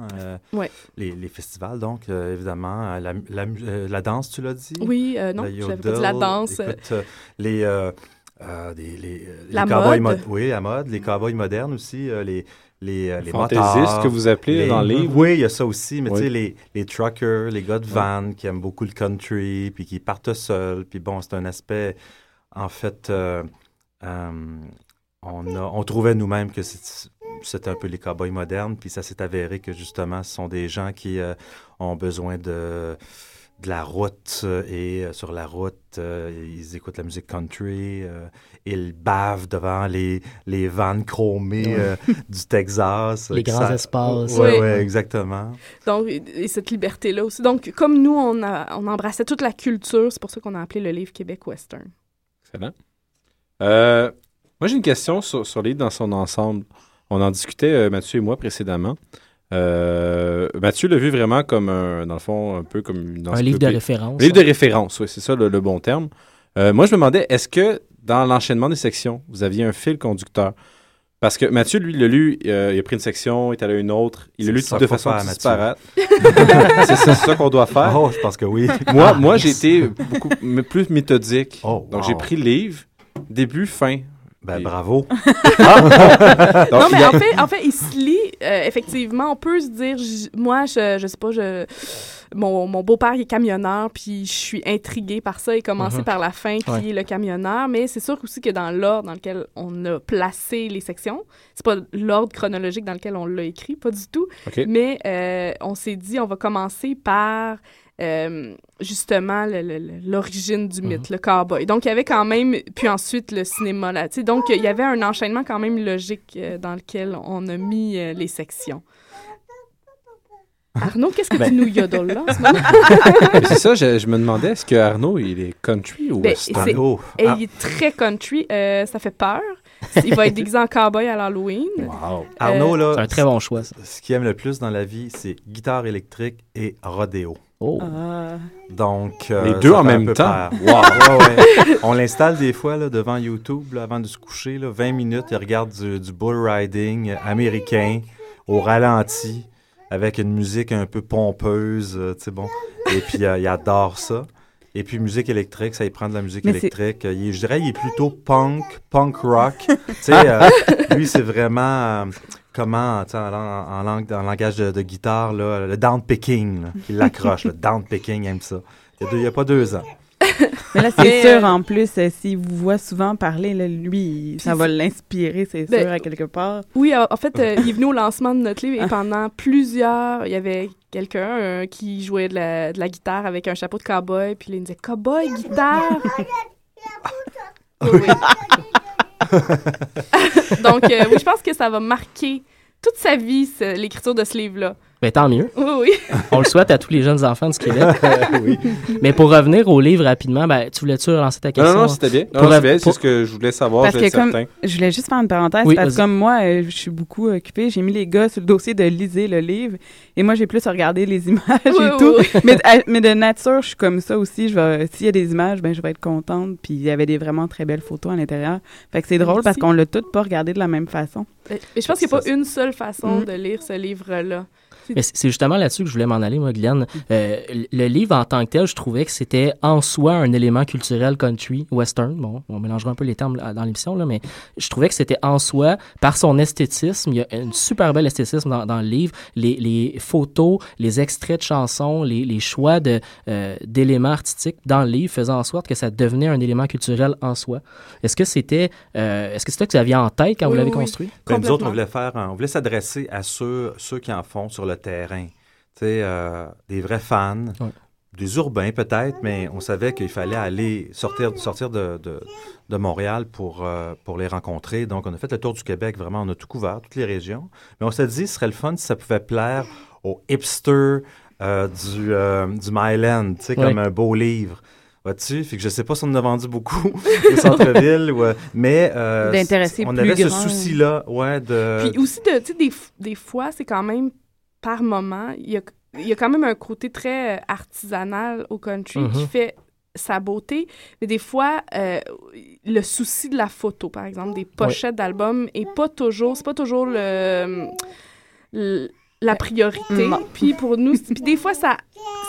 Ouais. les, les festivals, donc, évidemment, la, la, mu- la danse, tu l'as dit? Oui, non, La pas dit, la danse. Écoute, les, euh, des- les, les La mode. mod- oui, la mode, les cowboys modernes aussi, euh, les, les, euh, les motards, que vous appelez les- dans le livre. Oui, il y a ça aussi, mais Oui. tu sais, les, les truckers, les gars de van qui aiment beaucoup le country, puis qui partent seuls, puis bon, c'est un aspect, en fait, euh, euh, on, a, on trouvait nous-mêmes que c'était un peu les cowboys modernes, puis ça s'est avéré que justement, ce sont des gens qui euh, ont besoin de de la route euh, et euh, sur la route, euh, ils écoutent la musique country, euh, ils bavent devant les, les vannes chromées euh, du Texas. Les grands espaces. Oui, Oui. ouais, exactement. Donc, et et cette liberté-là aussi. Donc, comme nous, on, a, on embrassait toute la culture, c'est pour ça qu'on a appelé le livre Québec Western. Excellent. Euh, moi, j'ai une question sur, sur le livre dans son ensemble. On en discutait, euh, Mathieu et moi, précédemment. Euh, Mathieu l'a vu vraiment comme un, dans le fond, un peu comme une Un livre de référence, Un livre de référence, oui, c'est ça le, le bon terme. Euh, moi, je me demandais, est-ce que dans l'enchaînement des sections, vous aviez un fil conducteur? Parce que Mathieu, lui, il l'a lu, euh, il a pris une section, il est allé à une autre, il l'a lu de façon faire, disparate. C'est ça, qu'on doit faire. Oh, je pense que oui. Moi, Ah, moi j'ai été beaucoup mais plus méthodique. Oh, Donc, j'ai pris le livre, début, fin. Ben, bravo. Ah! Non, mais en fait, en fait, il se lit, euh, effectivement, on peut se dire, moi, je, je sais pas, je, mon, mon beau-père est camionneur, puis je suis intriguée par ça, et commencer Mhm. par la fin, qui Ouais. est le camionneur, mais c'est sûr aussi que dans l'ordre dans lequel on a placé les sections, c'est pas l'ordre chronologique dans lequel on l'a écrit, pas du tout, mais euh, on s'est dit, on va commencer par... euh, justement l'origine du mythe, le cowboy. Donc, il y avait quand même, puis ensuite le cinéma là, tu sais, donc il y avait un enchaînement quand même logique euh, dans lequel on a mis euh, les sections. Arnaud, qu'est-ce que Ben- tu nous yodoles là en ce moment? Mais c'est ça, je, je me demandais, est-ce que Arnaud, il est country ou Ben, western? c'est- Oh. Et Ah. il est très country, euh, ça fait peur. Il va être déguisé en cowboy à l'Halloween. Wow. Arnaud, là. C'est un très bon choix, ça. Ce qu'il aime le plus dans la vie, c'est guitare électrique et rodéo. Oh. Ah. Donc. euh, Les deux en même temps? peur. Wow. Ouais, ouais. On l'installe des fois là, devant YouTube là, avant de se coucher. Là, 20 minutes, il regarde du, du bull riding américain au ralenti avec une musique un peu pompeuse. euh, tu sais, bon. Et puis, euh, il adore ça. Et puis, musique électrique, ça, il prend de la musique Mais électrique. Il est- je dirais, il est plutôt punk, punk rock. tu sais, euh, lui, c'est vraiment, euh, comment, tu sais, en, lang- en langue, en langage de, de guitare, là, le downpicking, là, il l'accroche, le downpicking, il aime ça. Il y a pas deux ans. Mais là, c'est sûr, euh, en plus, euh, s'il vous voit souvent parler, là, lui, ça va l'inspirer, c'est Ben, sûr, à quelque part. Oui, en fait, euh, il est venu au lancement de notre livre Ah. et pendant plusieurs, il y avait quelqu'un euh, qui jouait de la, de la guitare avec un chapeau de cowboy, puis là, il me disait cowboy, guitare. Oui. Donc, euh, oui, je pense que ça va marquer toute sa vie, l'écriture de ce livre-là. Ben, tant mieux. Oui, oui. On le souhaite à tous les jeunes enfants du Québec. oui. Mais pour revenir au livre rapidement, ben, tu voulais-tu relancer ta question? non, non, c'était bien. Non, Pour non, c'est bien, ce que je voulais savoir, Parce je que comme, certain. je voulais juste faire une parenthèse, Oui, parce que comme moi, euh, je suis beaucoup occupée, j'ai mis les gars sur le dossier de liser le livre, et moi, j'ai plus regardé les images Oui, et tout. oui. Mais, à- mais de nature, je suis comme ça aussi. S'il y a des images, ben, je vais être contente. Puis il y avait des vraiment très belles photos à l'intérieur. Fait que c'est drôle parce qu'on l'a toutes pas regardé de la même façon. Mais mais je pense qu'il n'y a Ça, pas une seule façon Mm. de lire ce livre-là. Mais c'est c'est justement là-dessus que je voulais m'en aller, moi, Glenn. Euh, le livre en tant que tel, je trouvais que c'était en soi un élément culturel country, western. Bon, on mélangera un peu les termes dans l'émission, là, mais je trouvais que c'était en soi, par son esthétisme, il y a une super belle esthétisme dans, dans le livre. Les, les photos, les extraits de chansons, les, les choix de, euh, d'éléments artistiques dans le livre faisaient en sorte que ça devenait un élément culturel en soi. Est-ce que c'était, euh, est-ce que c'était que vous aviez en tête quand vous l'avez oui, construit? Ben, nous autres, on voulait faire, on voulait s'adresser à ceux, ceux qui en font sur le terrain. Tu sais, euh, des vrais fans, des urbains peut-être, mais on savait qu'il fallait aller sortir, sortir de, de, de Montréal pour, euh, pour les rencontrer. Donc, on a fait le tour du Québec, vraiment, on a tout couvert, toutes les régions. Mais on s'est dit, ce serait le fun si ça pouvait plaire aux hipsters euh, du, euh, du Myland, tu sais, Ouais. comme un beau livre. Vois-tu? Fait que je sais pas si on en a vendu beaucoup au centre-ville, mais euh, on plus avait ce souci-là, ouais, de... Puis aussi, de, tu sais, des, des fois, c'est quand même par moment, il y a, il y a quand même un côté très euh, artisanal au country qui Mhm. fait sa beauté, mais des fois, euh, le souci de la photo, par exemple, des pochettes d'albums, est pas toujours, c'est pas toujours le, le- la priorité. Non. Puis pour nous, puis des fois, ça,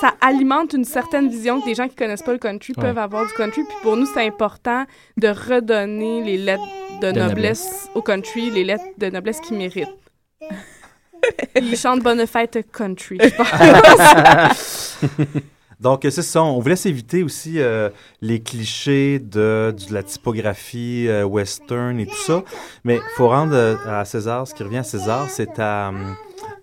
ça alimente une certaine vision que des gens qui connaissent pas le country Ouais. peuvent avoir du country. Puis pour nous, c'est important de redonner les lettres de, De noblesse, noblesse. au country, les lettres de noblesse qu'ils méritent. Il chante Bonne fête country, je pense. Donc, c'est ça. On voulait s'éviter aussi euh, les clichés de, la typographie euh, western et tout ça. Mais il faut rendre euh, à César ce qui revient à César. C'est à,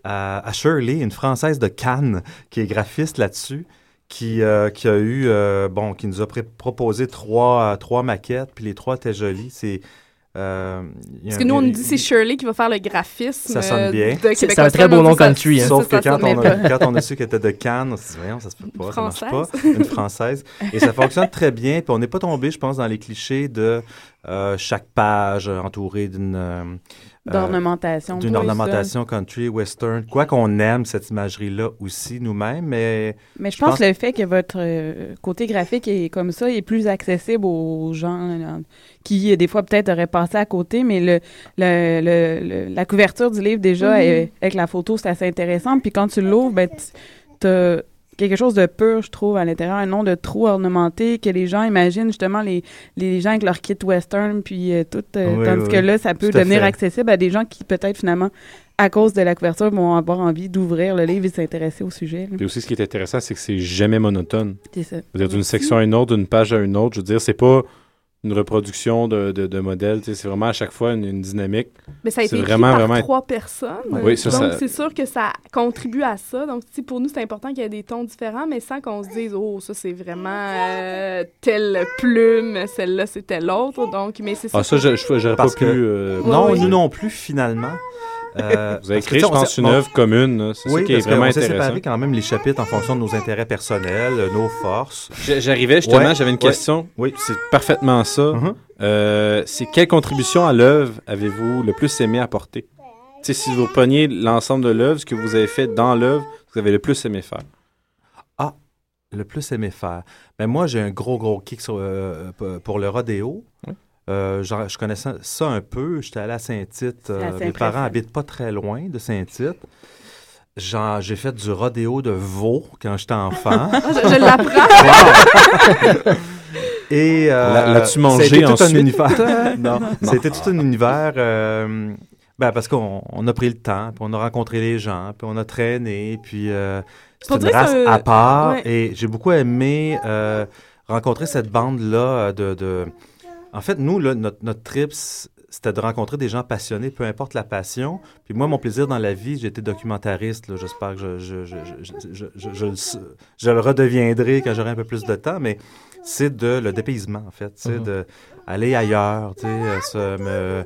à, à Shirley, une Française de Cannes, qui est graphiste là-dessus, qui, qui a eu, bon, qui nous a proposé trois, trois maquettes, puis les trois étaient jolies. C'est. Euh, Parce un- que nous, on nous dit c'est Shirley qui va faire le graphisme. ça sonne euh, bien. de Québécois Seul, bon on nom country, hein. Sauf ça, que ça quand on, a, pas. quand on a su qu'elle était de Cannes, on s'est dit, voyons, ça se peut pas, ça marche pas. Une Française. Et ça fonctionne très bien. Puis on n'est pas tombé, je pense, dans les clichés de euh, chaque page entourée d'une... euh, D'ornementation, D'une ornementation country, western. Quoi qu'on aime cette imagerie-là aussi nous-mêmes, mais... Mais je, pense, que le fait que votre euh, côté graphique est comme ça est plus accessible aux gens euh, qui, euh, des fois, peut-être auraient passé à côté, mais le, le, le- le- la couverture du livre, déjà, Mhm. est- avec la photo, c'est assez intéressant. Puis quand tu l'ouvres, ben, tu as quelque chose de pur, je trouve, à l'intérieur, un nom de trop ornementé, que les gens imaginent justement les, les gens avec leur kit western, puis euh, tout. euh, Oui, tandis oui, que là, ça peut devenir fait. accessible à des gens qui, peut-être, finalement, à cause de la couverture, vont avoir envie d'ouvrir le livre et s'intéresser au sujet. là. Puis aussi, ce qui est intéressant, c'est que c'est jamais monotone. C'est ça. C'est-à-dire d'une section à une autre, d'une page à une autre. Je veux dire, c'est pas une reproduction de, de, de modèles. C'est vraiment à chaque fois une, une dynamique. Mais ça a été vraiment, par vraiment... trois personnes. Oui, ça, Donc, ça- c'est sûr que ça contribue à ça. Donc, si pour nous, c'est important qu'il y ait des tons différents, mais sans qu'on se dise, oh, ça, c'est vraiment euh, telle plume, celle-là, c'est telle autre. Donc, mais c'est ça. Ah, ça, je- j'aurais pas pu... que- euh, non, oui. nous non plus, finalement. Euh, Vous avez que, créé, je on pense, s'est- une on- œuvre commune. C'est oui, ça qui est vraiment qu'on s'est intéressant. séparé quand même les chapitres en fonction de nos intérêts personnels, euh, nos forces. J'arrivais justement, Ouais, j'avais une ouais. question. Oui. C'est parfaitement ça. Mhm. Euh, c'est quelle contribution à l'œuvre avez-vous le plus aimé apporter? Si vous preniez l'ensemble de l'œuvre, ce que vous avez fait dans l'œuvre, vous avez le plus aimé faire. Ah, le plus aimé faire. Ben moi, j'ai un gros, gros kick sur, euh, pour le rodéo. Euh, je connaissais ça un peu. J'étais allé à Saint-Tite. euh, mes parents habitent pas très loin de Saint-Tite. Genre, j'ai fait du rodéo de veau quand j'étais enfant. Je- je l'apprends. Et euh, L'a- l'as-tu mangé c'était tout ensuite? un univers. non, Non. c'était tout un univers. euh, ben, parce qu'on on a pris le temps, puis on a rencontré les gens, puis on a traîné, puis euh, c'est Faut une race à part. ouais. Et j'ai beaucoup aimé euh, rencontrer cette bande-là euh, de, de- En fait, nous, là, notre, notre trip, c'était de rencontrer des gens passionnés, peu importe la passion. Puis moi, mon plaisir dans la vie, j'ai été documentariste. là. J'espère que je, je, je, je, je, je- je le s- je le redeviendrai quand j'aurai un peu plus de temps, mais c'est de le dépaysement, en fait. C'est Mhm. de aller ailleurs, tu sais, euh,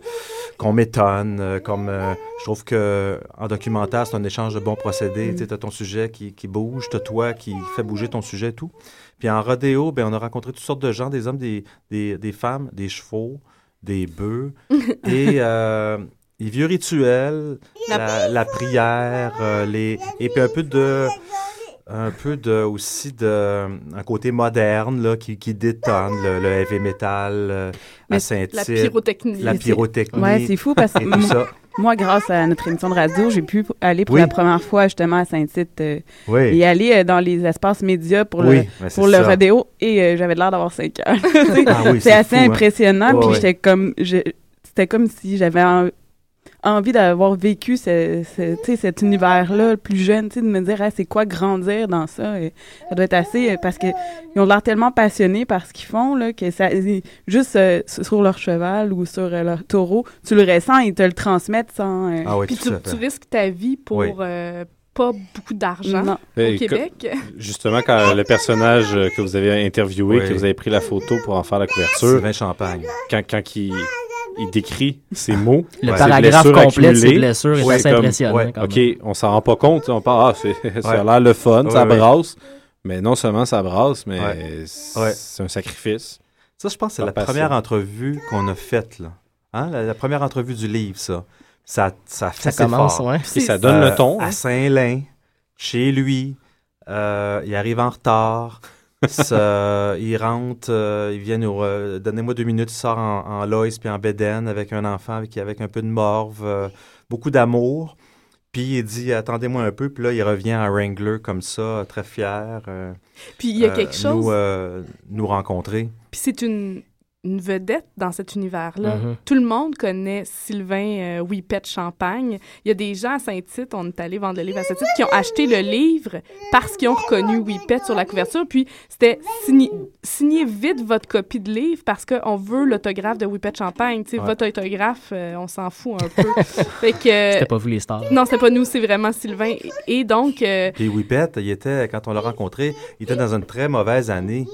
qu'on m'étonne. euh, Comme, euh, je trouve que en documentaire, c'est un échange de bons procédés. Tu sais, as ton sujet qui, qui bouge, t'as toi qui fait bouger ton sujet et tout. Puis en rodéo, ben, on a rencontré toutes sortes de gens, des hommes, des, des, des femmes, des chevaux, des bœufs et euh, les vieux rituels, La- prière, euh, les, et puis un peu de un peu de aussi de un côté moderne là qui, qui détonne le, le heavy metal euh, à Saint-Tite la pyrotechnie. la C'est- pyrotechnie Ouais, c'est fou parce que moi, grâce à notre émission de radio, j'ai pu aller pour Oui. la première fois justement à Saint-Tite euh, Oui. et aller euh, dans les espaces médias pour Oui, le, ben, pour le ça. rodéo et euh, j'avais l'air d'avoir 5 heures. Ah c'est assez fou, hein. impressionnant. Ouais, puis j'étais comme, c'était comme si j'avais envie d'avoir vécu ce, ce- tu sais, cet univers-là, plus jeune, tu sais, de me dire, Ah, c'est quoi grandir dans ça? Et ça doit être assez, euh, parce que ils ont l'air tellement passionnés par ce qu'ils font, là, que ça, juste euh, sur leur cheval ou sur euh, leur taureau, tu le ressens, ils te le transmettent sans... euh, Ah oui, Puis tu, risques ta vie pour Oui. euh, pas beaucoup d'argent au Et Québec. Justement, quand le personnage que vous avez interviewé, Oui. que vous avez pris la photo pour en faire la couverture, Sylvain Champagne quand, quand il, il décrit ces mots, Le ces paragraphe blessures complet de ses blessures est c'est assez comme, impressionnant, ouais, quand OK, on s'en rend pas compte. On parle, ah, c'est- ça a Ouais. l'air le fun, ça Ouais, ouais. brasse. Mais non seulement ça brasse, mais Ouais. c'est Ouais. c'est un sacrifice. ça je pense que c'est la première entrevue qu'on a faite là hein? la, la première entrevue du livre ça ça ça fait Ça commence, ouais. Puis ça donne Euh, le ton. À Saint-Lin, chez lui, euh, il arrive en retard. Ça, il rentre, euh, il vient nous. euh, Donnez-moi deux minutes, il sort en, en Lois puis en Bédène avec un enfant avec, avec un peu de morve, euh, beaucoup d'amour. Puis il dit Attendez-moi un peu. Puis là, il revient en Wrangler comme ça, très fier. euh, Puis il y a euh, quelque chose. Nous, euh, nous rencontrer. Puis c'est une, une vedette dans cet univers-là. Mhm. Tout le monde connaît Sylvain euh, Whippet Champagne. Il y a des gens à Saint-Tite, on est allé vendre le livre à Saint-Tite, qui ont acheté le livre parce qu'ils ont reconnu Whippet sur la couverture. Puis c'était signé, signez vite votre copie de livre parce qu'on veut l'autographe de Whippet Champagne. Sais, Ouais. votre autographe, euh, on s'en fout un peu. fait que, euh, C'était pas vous les stars. Non, c'était pas nous, c'est vraiment Sylvain. Et donc, euh, Puis Whippet, il était, quand on l'a rencontré, il était dans une très mauvaise année.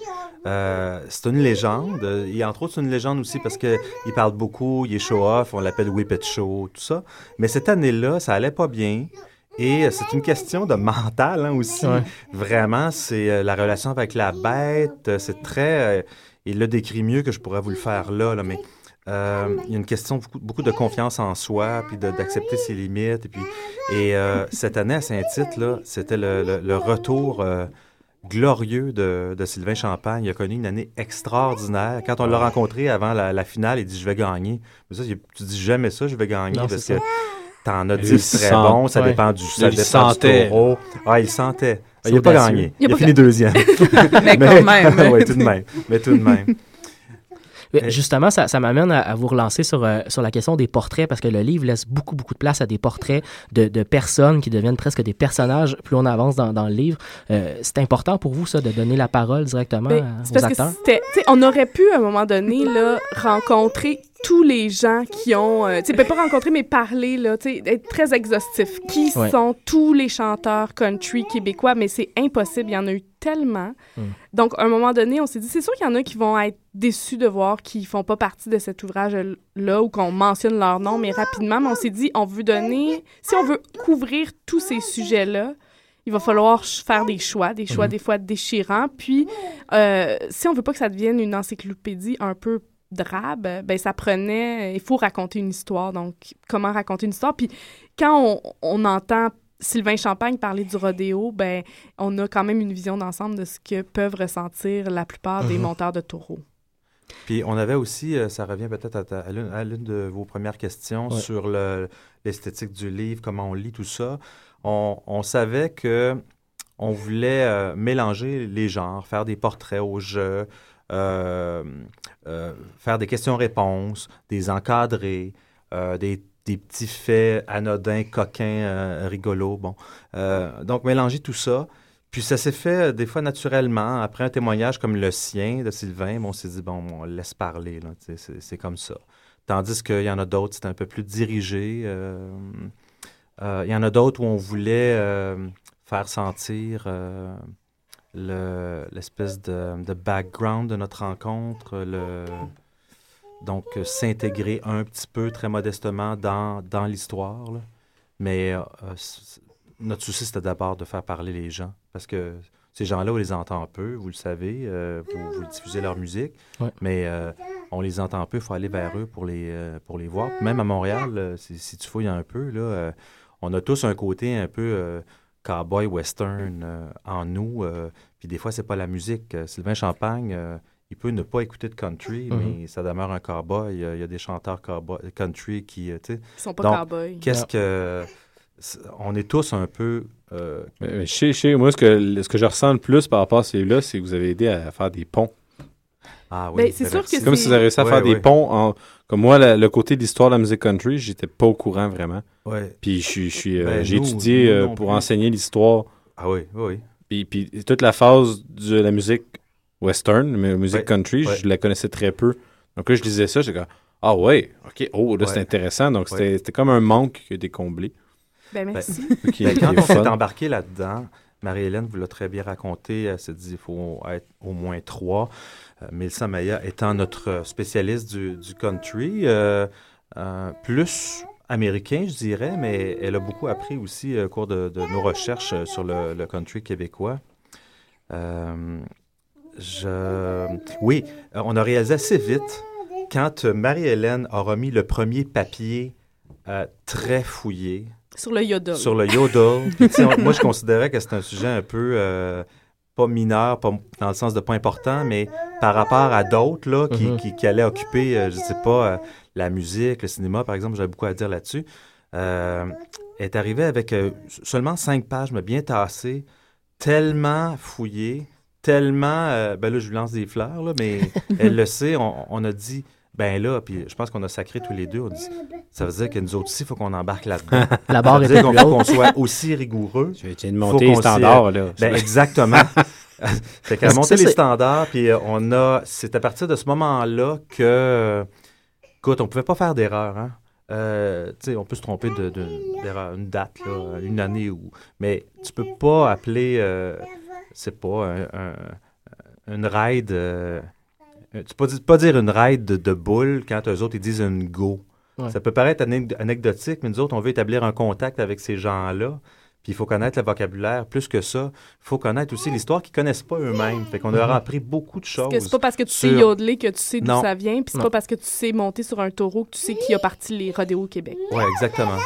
Euh, c'est une légende. Et entre autres, c'est une légende aussi parce qu'il parle beaucoup, il est show-off, on l'appelle Whippet Show, tout ça. Mais cette année-là, ça allait pas bien. Et euh, c'est une question de mental hein, aussi. Ouais. Vraiment, c'est euh, la relation avec la bête. C'est très. euh, il le décrit mieux que je pourrais vous le faire là, là mais euh, il y a une question beaucoup, beaucoup de confiance en soi, puis d'accepter ses limites. Et, puis, et euh, cette année à Saint-Tite, c'était le, le- le retour glorieux de, de Sylvain Champagne. Il a connu une année extraordinaire. Quand on l'a rencontré avant la, la finale, il dit Je vais gagner. Mais ça, il- tu dis jamais ça, je vais gagner, Non, parce que t'en as Il 10 le très sent- bons, ça ouais. dépend du, Il ça le dépend sentait. du taureau. Ah, il sentait. Il n'a pas gagné. Il a Il a pas fini deuxième. Mais quand même. oui, tout de même. Mais tout de même. Mais Justement, ça, ça m'amène à, à vous relancer sur, euh, sur la question des portraits, parce que le livre laisse beaucoup, beaucoup de place à des portraits de, de personnes qui deviennent presque des personnages plus on avance dans, dans le livre. Euh, c'est important pour vous, ça, de donner la parole directement Ben, à- c'est aux parce acteurs? que c'était, tu sais, on aurait pu à un moment donné là rencontrer tous les gens qui ont, euh, tu sais, ben, pas rencontrer mais parler là, tu sais, être très exhaustif. Qui Ouais. sont tous les chanteurs country québécois? Mais c'est impossible, il y en a eu tellement. Mm. Donc à un moment donné, on s'est dit, c'est sûr qu'il y en a qui vont être déçus de voir qu'ils font pas partie de cet ouvrage là ou qu'on mentionne leur nom, mais rapidement, mais on s'est dit, on veut donner, si on veut couvrir tous ces sujets là il va falloir faire des choix, des choix Mhm. des fois déchirants. Puis, euh, si on veut pas que ça devienne une encyclopédie un peu drabe, ben ça prenait, il faut raconter une histoire. Donc, comment raconter une histoire? Puis, quand on, on entend Sylvain Champagne parler du rodéo, ben on a quand même une vision d'ensemble de ce que peuvent ressentir la plupart des Mhm. monteurs de taureaux. Puis on avait aussi, euh, ça revient peut-être à, l'une à l'une de vos premières questions Ouais. sur le- l'esthétique du livre, comment on lit tout ça. On, on savait que on voulait euh, mélanger les genres, faire des portraits au jeu, euh, euh, faire des questions-réponses, des encadrés, euh, des, des petits faits anodins, coquins, euh, rigolos. Bon, Euh, donc mélanger tout ça. Puis ça s'est fait euh, des fois naturellement. Après un témoignage comme le sien de Sylvain, bon, on s'est dit, bon, on laisse parler, c'est, comme ça. Tandis qu'il y en a d'autres, c'était un peu plus dirigé. il y en a d'autres où on voulait faire sentir le, l'espèce de, de background de notre rencontre, le, donc euh, s'intégrer un petit peu, très modestement, dans, dans l'histoire. Mais euh, notre souci, c'était d'abord de faire parler les gens. Parce que ces gens-là, on les entend peu, vous le savez, euh, vous, vous diffusez leur musique, Ouais. mais euh, on les entend peu, il faut aller vers eux pour les, euh, pour les voir. Même à Montréal, si, tu fouilles un peu, là, on a tous un côté un peu cowboy western en nous. puis des fois, c'est pas la musique. Sylvain Champagne, il peut ne pas écouter de country, Mhm. mais ça demeure un cowboy. Il y a, il y a des chanteurs cowboy, country qui, euh, tu sais. Ils sont pas Donc, cowboys. Qu'est-ce que... On est tous un peu... euh, Mais- mais chez, chez moi, ce que, ce que je ressens le plus par rapport à celui-là, c'est que vous avez aidé à faire des ponts. Ah Ben, c'est sûr que C'est comme si vous avez réussi à Ouais, faire des ponts. En, comme moi, la- le côté de l'histoire de la musique country, j'étais pas au courant vraiment. Ouais. Puis je suis, je suis, euh, Ben, j'ai nous- étudié nous euh, non pour plus. enseigner l'histoire. Ah oui, oui, oui. Puis, puis toute la phase de la musique western, mais musique Ouais, country, ouais. je la connaissais très peu. Donc là, je lisais ça, j'étais comme ah ouais, ok, oh là c'est intéressant. Donc Ouais. c'était c'était comme un manque qui a été comblé. Ben, Ben, merci. Ben, quand on s'est embarqué là-dedans, Marie-Hélène vous l'a très bien raconté, elle s'est dit il faut être au moins trois. Euh, Mélissa Maya étant notre spécialiste du, du country, euh, euh, plus américain, je dirais, mais elle a beaucoup appris aussi euh, au cours de, de nos recherches euh, sur le, le country québécois. Je... Oui, euh, on a réalisé assez vite quand euh, Marie-Hélène a remis le premier papier euh, très fouillé Sur le yodel. sur le yodel. Puis, on- moi, je considérais que c'était un sujet un peu euh, pas mineur, pas dans le sens de pas important, mais par rapport à d'autres là, qui, Mhm. qui, qui allaient occuper, euh, je sais pas, euh, la musique, le cinéma, par exemple, j'avais beaucoup à dire là-dessus. Euh, elle est arrivée avec euh, seulement cinq pages, mais bien tassées, tellement fouillées tellement... euh, ben là, je lui lance des fleurs, là, mais elle le sait. On, on a dit, ben là, puis je pense qu'on a sacré tous les deux. On dit, ça veut dire que nous autres aussi, il faut qu'on embarque là-dedans. La barre ça veut dire qu'on soit aussi rigoureux. Tu viens de Faut monter les standards, là. Ben, exactement. fait qu'elle a monté les c'est- standards, puis euh, on a... C'est à partir de ce moment-là que... Écoute, on pouvait pas faire d'erreur, hein. Euh, tu sais, on peut se tromper de, de- d'erreur, une date, là, une année ou... Mais tu peux pas appeler, euh, c'est pas un, un- une ride... euh, tu peux pas, pas dire une ride de, de boule quand eux autres, ils disent une go. Ouais. Ça peut paraître anecdotique, mais nous autres, on veut établir un contact avec ces gens-là. Puis il faut connaître le vocabulaire. Plus que ça, il faut connaître aussi l'histoire qu'ils connaissent pas eux-mêmes. Fait qu'on leur a appris beaucoup de choses. Parce que c'est pas parce que tu sais yodeler que tu sais d'où Non. ça vient, puis c'est Non. pas parce que tu sais monter sur un taureau que tu sais qui a parti les rodéos au Québec. Ouais, exactement.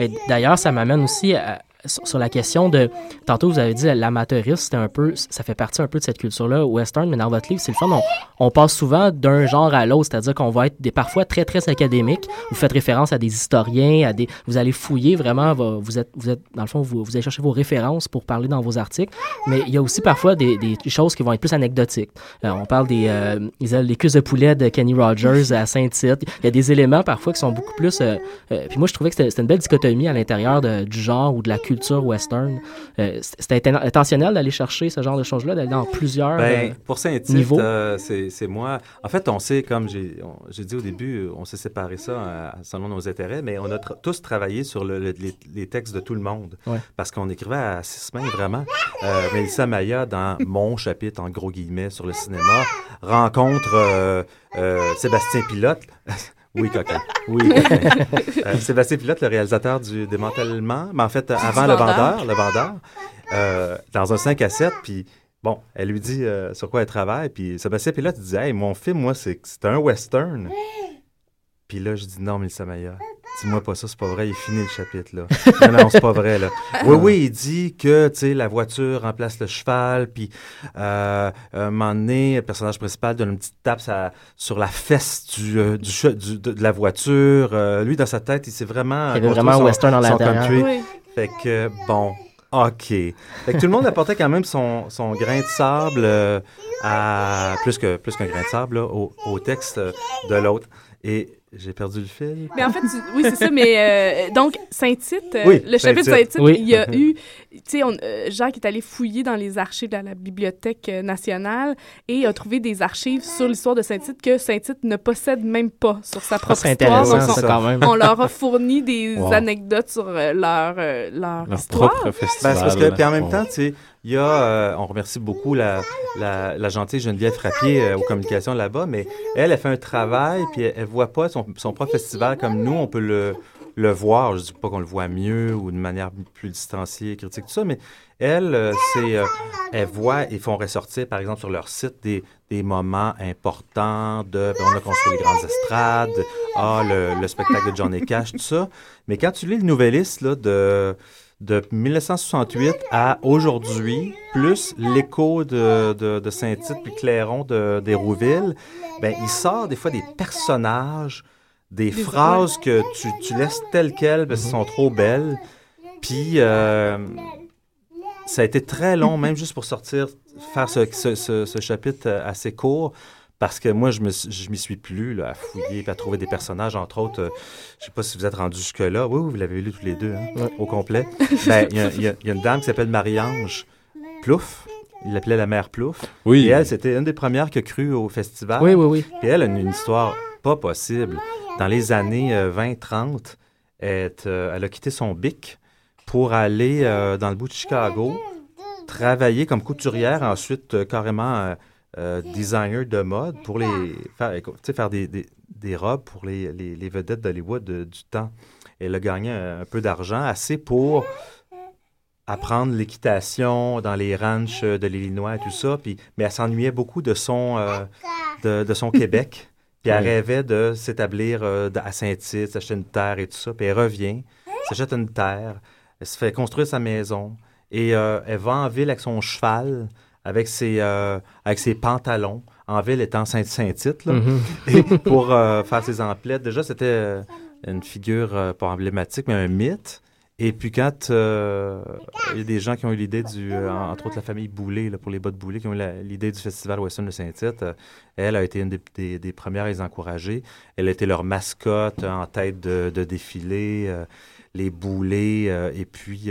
Et D'ailleurs, ça m'amène aussi à- sur, la question de. Tantôt, vous avez dit l'amateurisme, c'était un peu. Ça fait partie un peu de cette culture-là western, mais dans votre livre, c'est le fun. On, passe souvent d'un genre à l'autre, c'est-à-dire qu'on va être des parfois très, très académiques. Vous faites référence à des historiens, à des. Vous allez fouiller vraiment. vo- Vous êtes, vous êtes dans le fond, vous, vous allez chercher vos références pour parler dans vos articles. Mais il y a aussi parfois des, choses qui vont être plus anecdotiques. Euh, on parle des, euh, les, cuisses de poulet de Kenny Rogers à Saint-Tite. Il y a des éléments parfois qui sont beaucoup plus. euh, euh, puis moi, je trouvais que c'était une belle dichotomie à l'intérieur du genre ou de la culture western. Euh, c'était inten- intentionnel d'aller chercher ce genre de choses-là, d'aller dans plusieurs Ben, euh, pour niveaux. euh, c'est moi. En fait, on sait, comme j'ai dit au début, on s'est séparé ça selon nos intérêts, mais on a tra- tous travaillé sur le- le- les, les textes de tout le monde. Ouais. Parce qu'on écrivait à six mains, vraiment. Mélissa Maya, dans mon chapitre, en gros guillemets, sur le cinéma, rencontre Sébastien Pilote. Oui, coquin. Oui, coquin. Euh, Sébastien Pilote, le réalisateur du démantèlement, mais en fait, avant le vendeur. le vendeur, euh, dans un 5 à 7, puis bon, elle lui dit euh, sur quoi elle travaille, puis Sébastien Pilote il dit Hey, mon film, moi, c'est c'est un western. Puis là, je dis Non, Mélissa Maya, dis-moi pas ça, c'est pas vrai, il finit le chapitre, là. non, non, c'est pas vrai, là. Oui, oui, il dit que, tu sais, la voiture remplace le cheval, puis euh, un moment donné, le personnage principal donne une petite tape sur la fesse du, euh, du, de, de la voiture. Euh, lui, dans sa tête, il s'est vraiment. Il y avait construit vraiment un son- western dans l'intérieur. Oui. Fait que, bon, OK. Fait que tout le monde apportait quand même son, son grain de sable euh, à plus que plus qu'un grain de sable là, au, au texte euh, de l'autre. Et j'ai perdu le fil. Mais en fait, tu- oui, c'est ça. Mais euh, donc, Saint-Tite, euh, Oui, le chapitre Saint-Tite. Saint-Tite, Oui. il y a eu. Tu sais, euh, Jacques est allé fouiller dans les archives de la Bibliothèque euh, nationale et a trouvé des archives sur l'histoire de Saint-Tite que Saint-Tite ne possède même pas sur sa propre c'est histoire. intéressant, Donc, ça, on- quand même. On leur a fourni des Wow. anecdotes sur euh, leur, euh, leur, Leur histoire. propre Ben, festival. c'est parce que, puis en même Wow. temps, tu sais, il y a, euh, on remercie beaucoup la, gentille Geneviève Frappier euh, aux communications là-bas, mais elle, elle fait un travail, puis elle, elle voit pas son, son propre festival comme nous, on peut le, le voir. Je dis pas qu'on le voit mieux ou de manière plus distanciée, critique, tout ça, mais elle, euh, c'est, euh, et font ressortir, par exemple, sur leur site des, des moments importants de, ben, on a construit les grandes estrades, ah, le, le spectacle de Johnny Cash, tout ça. Mais quand tu lis le Nouvelliste, là, de, de 1968 à aujourd'hui, plus l'écho de, de, de Saint-Tite puis Clairon de, d'Hérouville, ben, il sort des fois des personnages, des, Des- phrases que tu, tu laisses telles quelles parce qu'elles sont trop belles. Puis, euh, ça a été très long, même juste pour sortir, faire ce, ce, ce- ce chapitre assez court. Parce que moi, je me suis- je m'y suis plus là, à fouiller et à trouver des personnages, entre autres. euh, je sais pas si vous êtes rendus jusque-là. Oui, oui, vous l'avez lu tous les deux, hein, au complet. Ben, il y, a- il y y a une dame qui s'appelle Marie-Ange Plouf. Il l'appelait la mère Plouf. Oui. Et elle, c'était une des premières qui a cru au festival. Oui, oui, oui. Puis elle a une, une histoire pas possible. Dans les années euh, 20-30, elle, est, euh, elle a quitté son bic pour aller euh, dans le bout de Chicago, travailler comme couturière, ensuite euh, carrément euh, euh, designer de mode pour les faire, écoute, tu sais, faire des, des- des robes pour les, les- les vedettes d'Hollywood du temps. Elle a gagné un, un peu d'argent, assez pour apprendre l'équitation dans les ranchs de l'Illinois et tout ça. Puis, mais elle s'ennuyait beaucoup de son, euh, de, de son Québec. Puis elle rêvait de s'établir euh, à Saint-Tite, s'acheter une terre et tout ça. Puis elle revient, s'achète une terre, elle se fait construire sa maison et euh, elle va en ville avec son cheval, avec ses, euh, avec ses pantalons, en ville étant Saint- Saint-Tite, là, Mhm. et pour euh, faire ses emplettes. Déjà, c'était euh, une figure, pas emblématique, mais un mythe. Et puis quand euh, il y a des gens qui ont eu l'idée du, euh, entre autres la famille Boulay, là, pour les bas de Boulay, qui ont eu l'idée du Festival Western de Saint-Tite, euh, elle a été une des, des- des premières à les encourager. Elle a été leur mascotte en tête de, de défilé, les Boulay, euh, et puis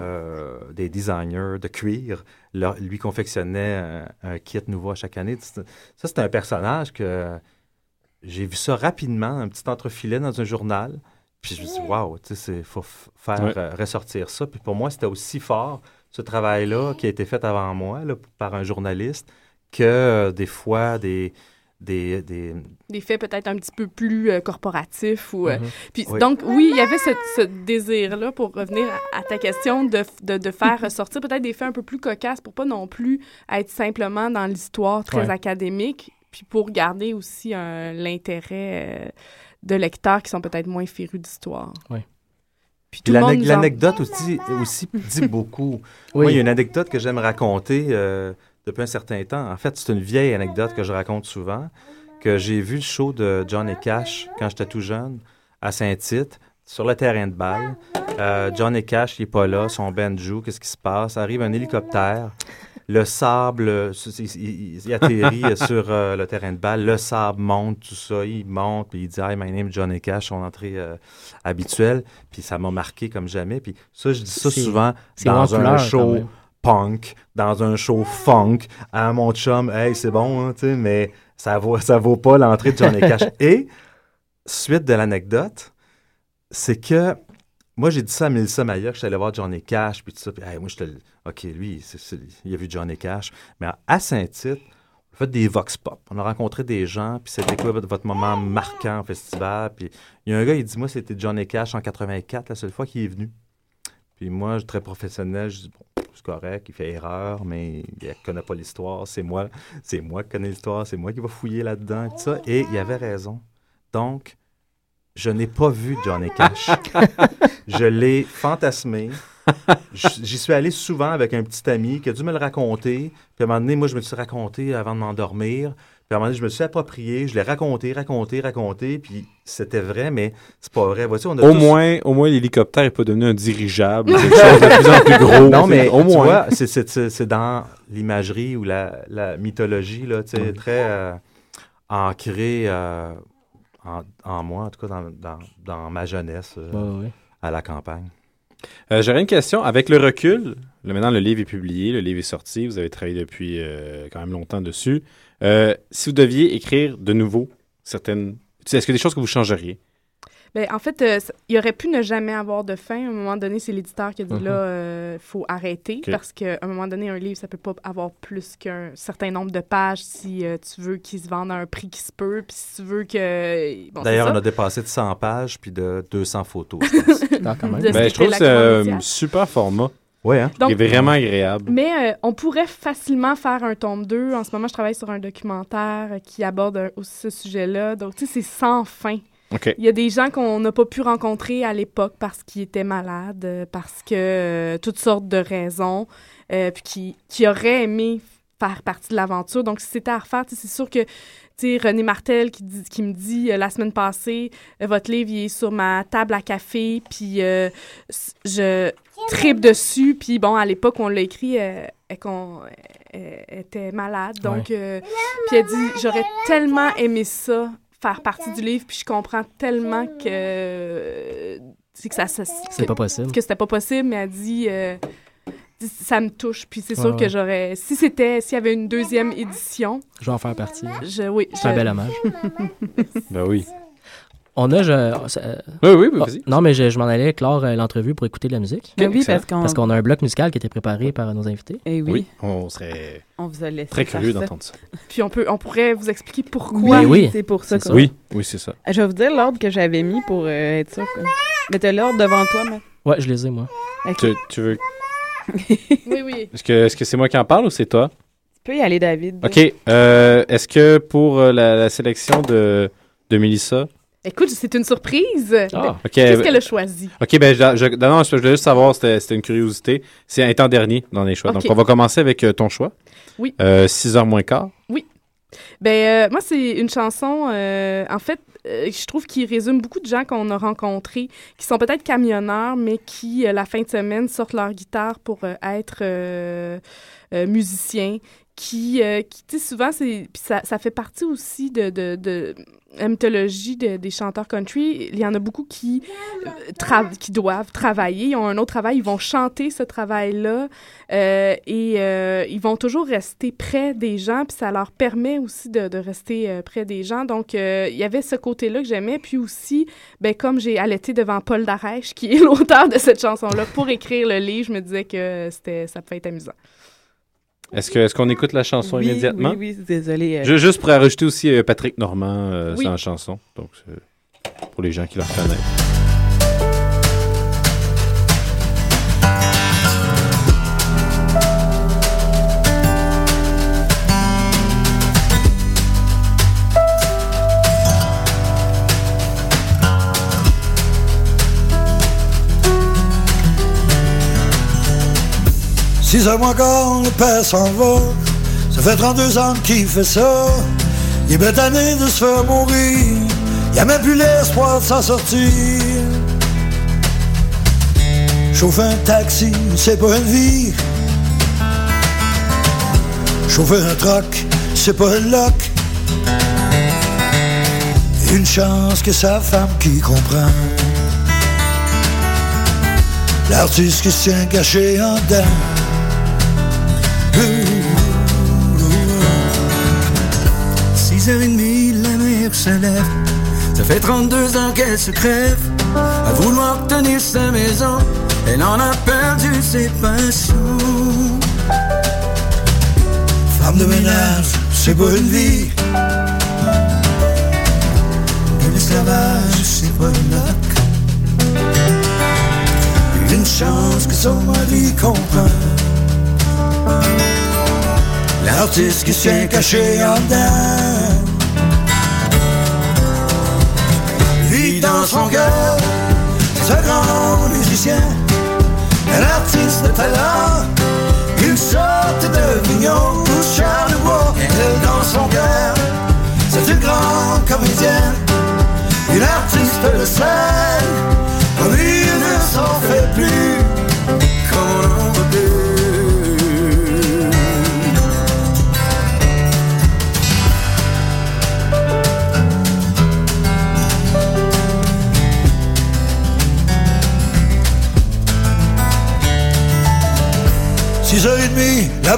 euh, des designers de cuir leur- lui confectionnaient un, un kit nouveau à chaque année. Ça, c'est un personnage que j'ai vu ça rapidement, un petit entrefilet dans un journal. Puis je me suis dit, waouh, tu sais, il faut faire Ouais. euh, ressortir ça. Puis pour moi, c'était aussi fort, ce travail-là, qui a été fait avant moi, là, par un journaliste, que euh, des fois, des. Des, des des faits peut-être un petit peu plus euh, corporatifs ou euh, Mhm. puis Oui. donc oui il y avait ce, ce désir là pour revenir à, à ta question de, de, de faire ressortir peut-être des faits un peu plus cocasses pour pas non plus être simplement dans l'histoire très Ouais. académique puis pour garder aussi un- l'intérêt euh, de lecteurs qui sont peut-être moins férus d'histoire Oui. puis en- L'anecdote aussi, aussi dit beaucoup. Oui. Moi, il y a une anecdote que j'aime raconter euh, depuis un certain temps. En fait, c'est une vieille anecdote que je raconte souvent, que j'ai vu le show de John et Cash quand j'étais tout jeune à Saint-Tite, sur le terrain de balle. Euh, John et Cash, il n'est pas là, son banjo, qu'est-ce qui se passe? Arrive un hélicoptère, le sable, il, il- il atterrit sur euh, le terrain de balle, le sable monte, tout ça, il monte, puis il dit « Hi, my name is John et Cash », son entrée euh, habituelle, puis ça m'a marqué comme jamais, puis ça, je dis ça souvent dans un show. Punk, dans un show funk, à mon chum, « Hey, c'est bon, hein, tu sais, mais ça vaut, ça vaut pas l'entrée de John et Cash ». Et, suite de l'anecdote, c'est que moi, j'ai dit ça à Mélissa Maillot, que je suis allé voir Johnny Cash, puis tout ça. Puis, hey, moi, je te OK, lui, il a vu Johnny Cash. Mais à- Saint-Tite, on a fait des vox pop. On a rencontré des gens, puis c'était quoi votre, votre moment marquant au festival? Puis il y a un gars, il dit, moi, c'était Johnny Cash en 84, la seule fois qu'il est venu. Puis moi, je suis très professionnel, je dis, bon, c'est correct, il fait erreur, mais il ne connaît pas l'histoire. C'est moi, c'est moi qui connais l'histoire, c'est moi qui va fouiller là-dedans, et tout ça. Et il avait raison. Donc, je n'ai pas vu Johnny Cash. je l'ai fantasmé. J'y suis allé souvent avec un petit ami qui a dû me le raconter. Puis à un moment donné, moi, je me suis raconté avant de m'endormir. Puis à un moment donné, je me suis approprié. Je l'ai raconté, raconté, raconté. Puis c'était vrai, mais c'est pas vrai. Voici, on a Au tous- moins, au moins l'hélicoptère n'est pas devenu un dirigeable, quelque chose de plus en plus gros. Non, mais au tu moins. vois, c'est- c'est c'est- c'est dans l'imagerie ou la, la mythologie, là, tu sais, Ouais. très euh, ancré euh, en, en moi, en tout cas dans, dans- dans ma jeunesse euh, Ouais, ouais. à la campagne. Euh, J'aurais une question. Avec le recul, là, maintenant le livre est publié, le livre est sorti, vous avez travaillé depuis euh, quand même longtemps dessus. Euh, si vous deviez écrire de nouveau certaines... Est-ce qu'il y a des choses que vous changeriez? Ben, en fait, euh, il aurait pu ne jamais avoir de fin. À un moment donné, c'est l'éditeur qui a dit Mhm. là, euh, faut arrêter parce qu'à un moment donné, un livre, ça peut pas avoir plus qu'un certain nombre de pages si euh, tu veux qu'il se vende à un prix qui se peut, puis si tu veux que. Bon, c'est D'ailleurs, on a dépassé de 100 pages puis de 200 photos. je pense. Quand même. De ce Ben, je trouve que c'est un super format. Ouais, hein? Donc- Il est vraiment agréable. Mais euh, on pourrait facilement faire un tome 2. En ce moment, je travaille sur un documentaire qui aborde aussi ce sujet-là. Donc, tu sais, c'est sans fin. OK. Il y a des gens qu'on n'a pas pu rencontrer à l'époque parce qu'ils étaient malades, euh, parce que euh, toutes sortes de raisons, euh, puis qui, qui auraient aimé faire partie de l'aventure. Donc, si c'était à refaire, c'est sûr que, René Martel qui, dit, qui me dit euh, la semaine passée, euh, votre livre, il est sur ma table à café, puis euh, je tripe dessus. Puis bon, à l'époque, on l'a écrit, et qu'on euh, était malade. Donc, Ouais. puis elle dit, j'aurais tellement aimé ça, faire partie du livre, puis je comprends tellement que c'est que ça, ça- C'est pas possible. que c'était pas possible, mais elle dit, ça me touche. Puis c'est Ouais, sûr que j'aurais, si c'était, s'il y avait une deuxième édition, Je vais en faire partie. je, oui, C'est un je- bel hommage. Ben oui. On a. Je, ça- euh, Oui, oui, oui, vas-y. non, mais je, je m'en allais clore euh, l'entrevue pour écouter de la musique. Ben oui, parce qu'on- Parce qu'on a un bloc musical qui était préparé par nos invités. Eh oui. Oui, on serait On vous a laissé très curieux d'entendre ça. Puis on peut, on pourrait vous expliquer pourquoi. Oui, Ben oui, c'est pour ça. c'est Oui, oui, c'est ça. Je vais vous dire l'ordre que j'avais mis pour euh, être sûr. que- Mais t'as l'ordre devant toi, Matt. Ouais, je les ai, moi. Tu veux... Oui, oui. Est-ce que est-ce que c'est moi qui en parle ou c'est toi? Tu peux y aller, David. OK. euh, Est-ce que pour euh, la, la sélection de, de Mélissa... Écoute, c'est une surprise. Ah, ok. Qu'est-ce qu'elle a choisi? OK, ben, je, je- non, non, je voulais juste savoir, c'était c'était une curiosité. C'est un temps dernier dans les choix. Donc, on va commencer avec euh, ton choix. Oui. Euh, 6 heures moins quart. Oui. Ben, euh, moi, c'est une chanson, euh, en fait, euh, je trouve qu'il résume beaucoup de gens qu'on a rencontrés, qui sont peut-être camionneurs, mais qui, euh, la fin de semaine, sortent leur guitare pour euh, être musiciens, qui, euh, qui tu sais, souvent, c'est, ça, ça fait partie aussi de, de, de la mythologie de- des chanteurs country. Il y en a beaucoup qui, euh, tra- qui doivent travailler, ils ont un autre travail, ils vont chanter ce travail-là euh, et ils vont toujours rester près des gens, puis ça leur permet aussi de, rester près des gens. Donc, il y avait ce côté-là que j'aimais, puis aussi, ben, comme j'ai allaité devant Paul Darèche, qui est l'auteur de cette chanson-là, pour écrire le livre, je me disais que c'était, ça pouvait être amusant. Est-ce que- est-ce qu'on écoute la chanson Oui, immédiatement? oui, oui, désolé, euh. Je- juste pour rajouter aussi euh, Patrick Normand euh, Oui. dans la chanson. Donc, pour les gens qui le reconnaissent. Six heures moins quart, le père s'en va. Ça fait 32 ans qu'il fait ça. Il est bétané de se faire mourir. Il a même plus l'espoir de s'en sortir. Chauffer un taxi, c'est pas une vie. Chauffer un truck, c'est pas une loc. Une chance que sa femme qui comprend. L'artiste qui se tient caché en dedans. 6h30, la mer se lève. Ça fait 32 ans qu'elle se crève. À vouloir tenir sa maison, elle en a perdu ses passions. Femme de ménage, c'est une vie. Et l'esclavage, c'est pas une. Une chance que son mari comprend. L'artiste qui se tient caché en dedans. Lui dans son cœur, un grand musicien. Un artiste de talent. Une sorte de vignon ou Charlebois. Elle dans son cœur, c'est une grande comédienne. Une artiste de scène.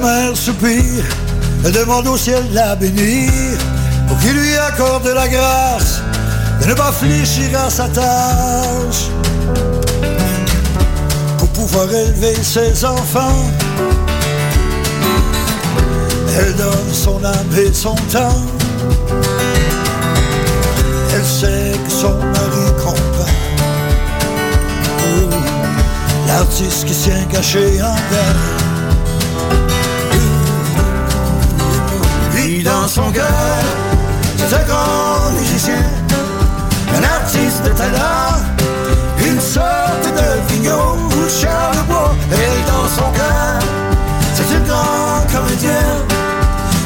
Mère soupire, elle demande au ciel de la bénir, pour qu'il lui accorde la grâce de ne pas fléchir à sa tâche, pour pouvoir élever ses enfants. Elle donne son âme et son temps. Elle sait que son mari comprend. L'artiste qui s'est caché en verre. Dans son cœur, c'est un grand musicien, un artiste de talent, une sorte de vignon ou Charlebois. Elle dans son cœur, c'est une grande comédienne,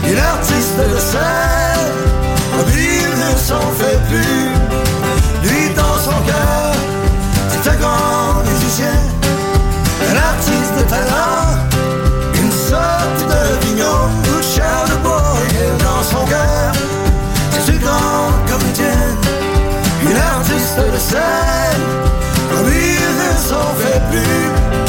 une artiste de scène, comme il ne s'en fait plus. Lui dans son cœur, c'est un grand musicien, un artiste de talent, une grande comédienne, une artiste de scène, comme il ne s'en fait plus,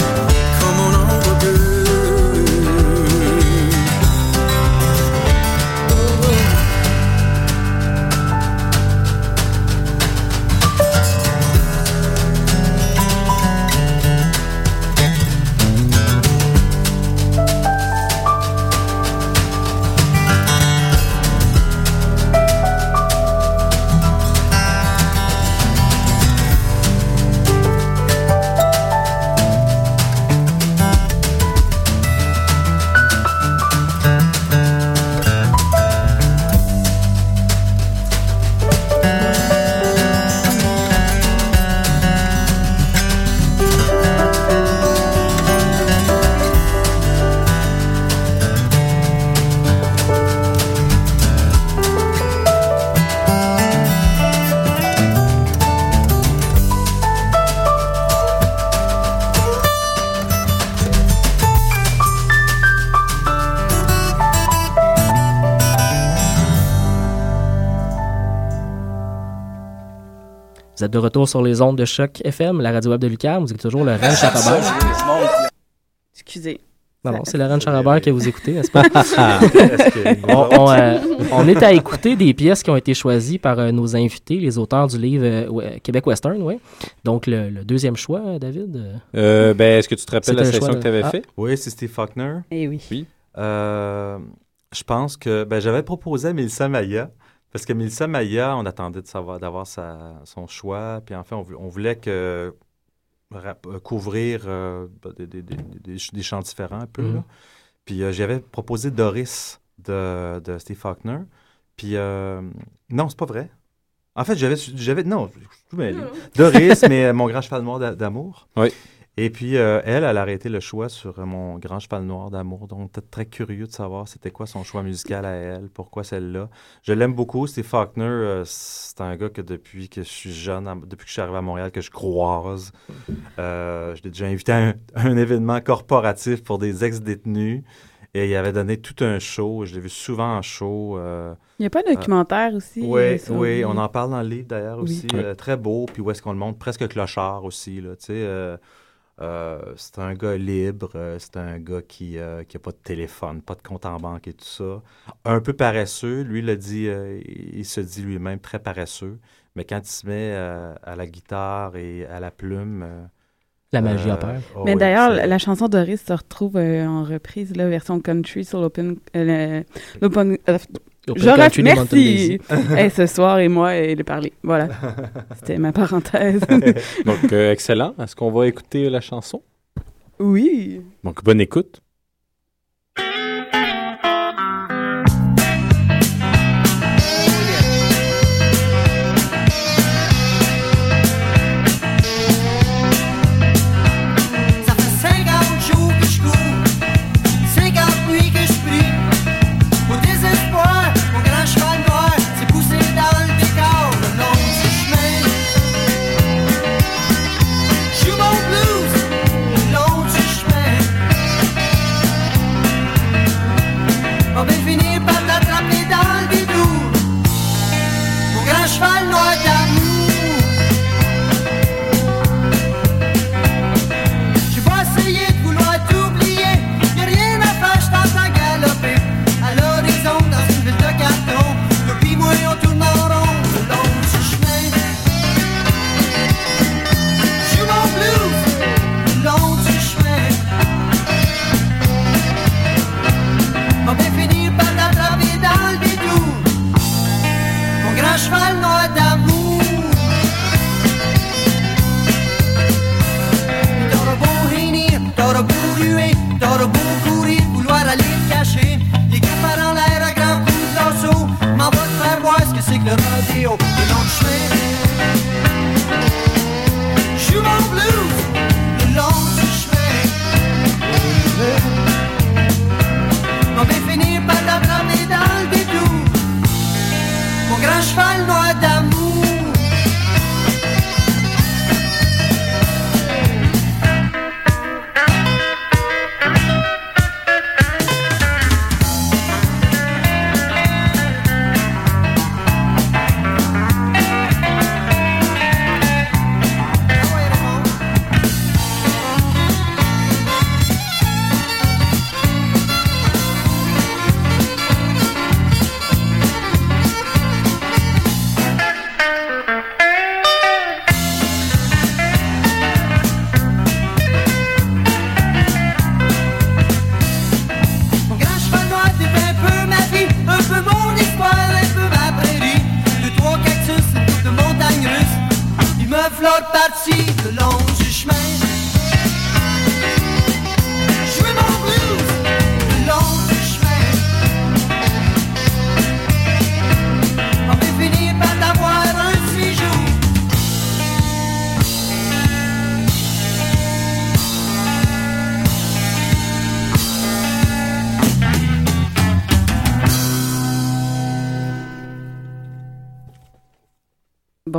de retour sur les ondes de Choc FM, la radio web de Lucam. Vous êtes toujours le Rennes Charabert. Excusez. Non, non, c'est le Rennes Charabert que vous écoutez, n'est-ce pas? On, on, euh, on est à écouter des pièces qui ont été choisies par euh, nos invités, les auteurs du livre euh, ouais, Québec Western, oui. Donc, le, le deuxième choix, David? ben, est-ce que tu te rappelles la choix que tu avais Ah. fait? Oui, c'est Steve Faulkner. Eh oui. Oui. Euh, je pense que ben, j'avais proposé à Mélissa Maya, parce que Mélissa Maya, on attendait de savoir d'avoir sa- son choix, puis en fait, on, on voulait que euh, couvrir euh, ben, des, des- différents un peu. Mhm. là. Puis euh, j'avais proposé Doris de, de Steve Faulkner. Puis euh, non, c'est pas vrai. En fait, j'avais j'avais non, je suis tout mêlé. Doris, mais mon grand cheval noir d'a- d'amour. Oui. Et puis, euh, elle, elle a arrêté le choix sur euh, mon grand cheval noir d'amour. Donc, peut-être très curieux de savoir c'était quoi son choix musical à elle, pourquoi celle-là. Je l'aime beaucoup. Steve Faulkner, euh, c'est un gars que depuis que je suis jeune, à- depuis que je suis arrivé à Montréal, que je croise. Euh, je l'ai déjà invité à un, à un événement corporatif pour des ex-détenus. Et il avait donné tout un show. Je l'ai vu souvent en show. euh, Il n'y a pas de documentaire aussi? oui, oui, on en parle dans le livre d'ailleurs Oui. aussi. Oui. euh, très beau, puis où est-ce qu'on le montre? Presque clochard aussi. Là, tu sais, euh, euh, c'est un gars libre, euh, c'est un gars qui n'a pas de téléphone, pas de compte en banque et tout ça. Un peu paresseux, lui il a dit, euh, il se dit lui-même très paresseux, mais quand il se met euh, à la guitare et à la plume. euh, La magie euh, opère. oh Mais oui, d'ailleurs, la, la chanson Doris se retrouve euh, en reprise, la version country sur l'Open. euh, l'open de Mountain Merci. Hey, ce soir et moi et de parler. Voilà. C'était ma parenthèse. Donc, euh, excellent. Est-ce qu'on va écouter la chanson? oui. Donc, bonne écoute.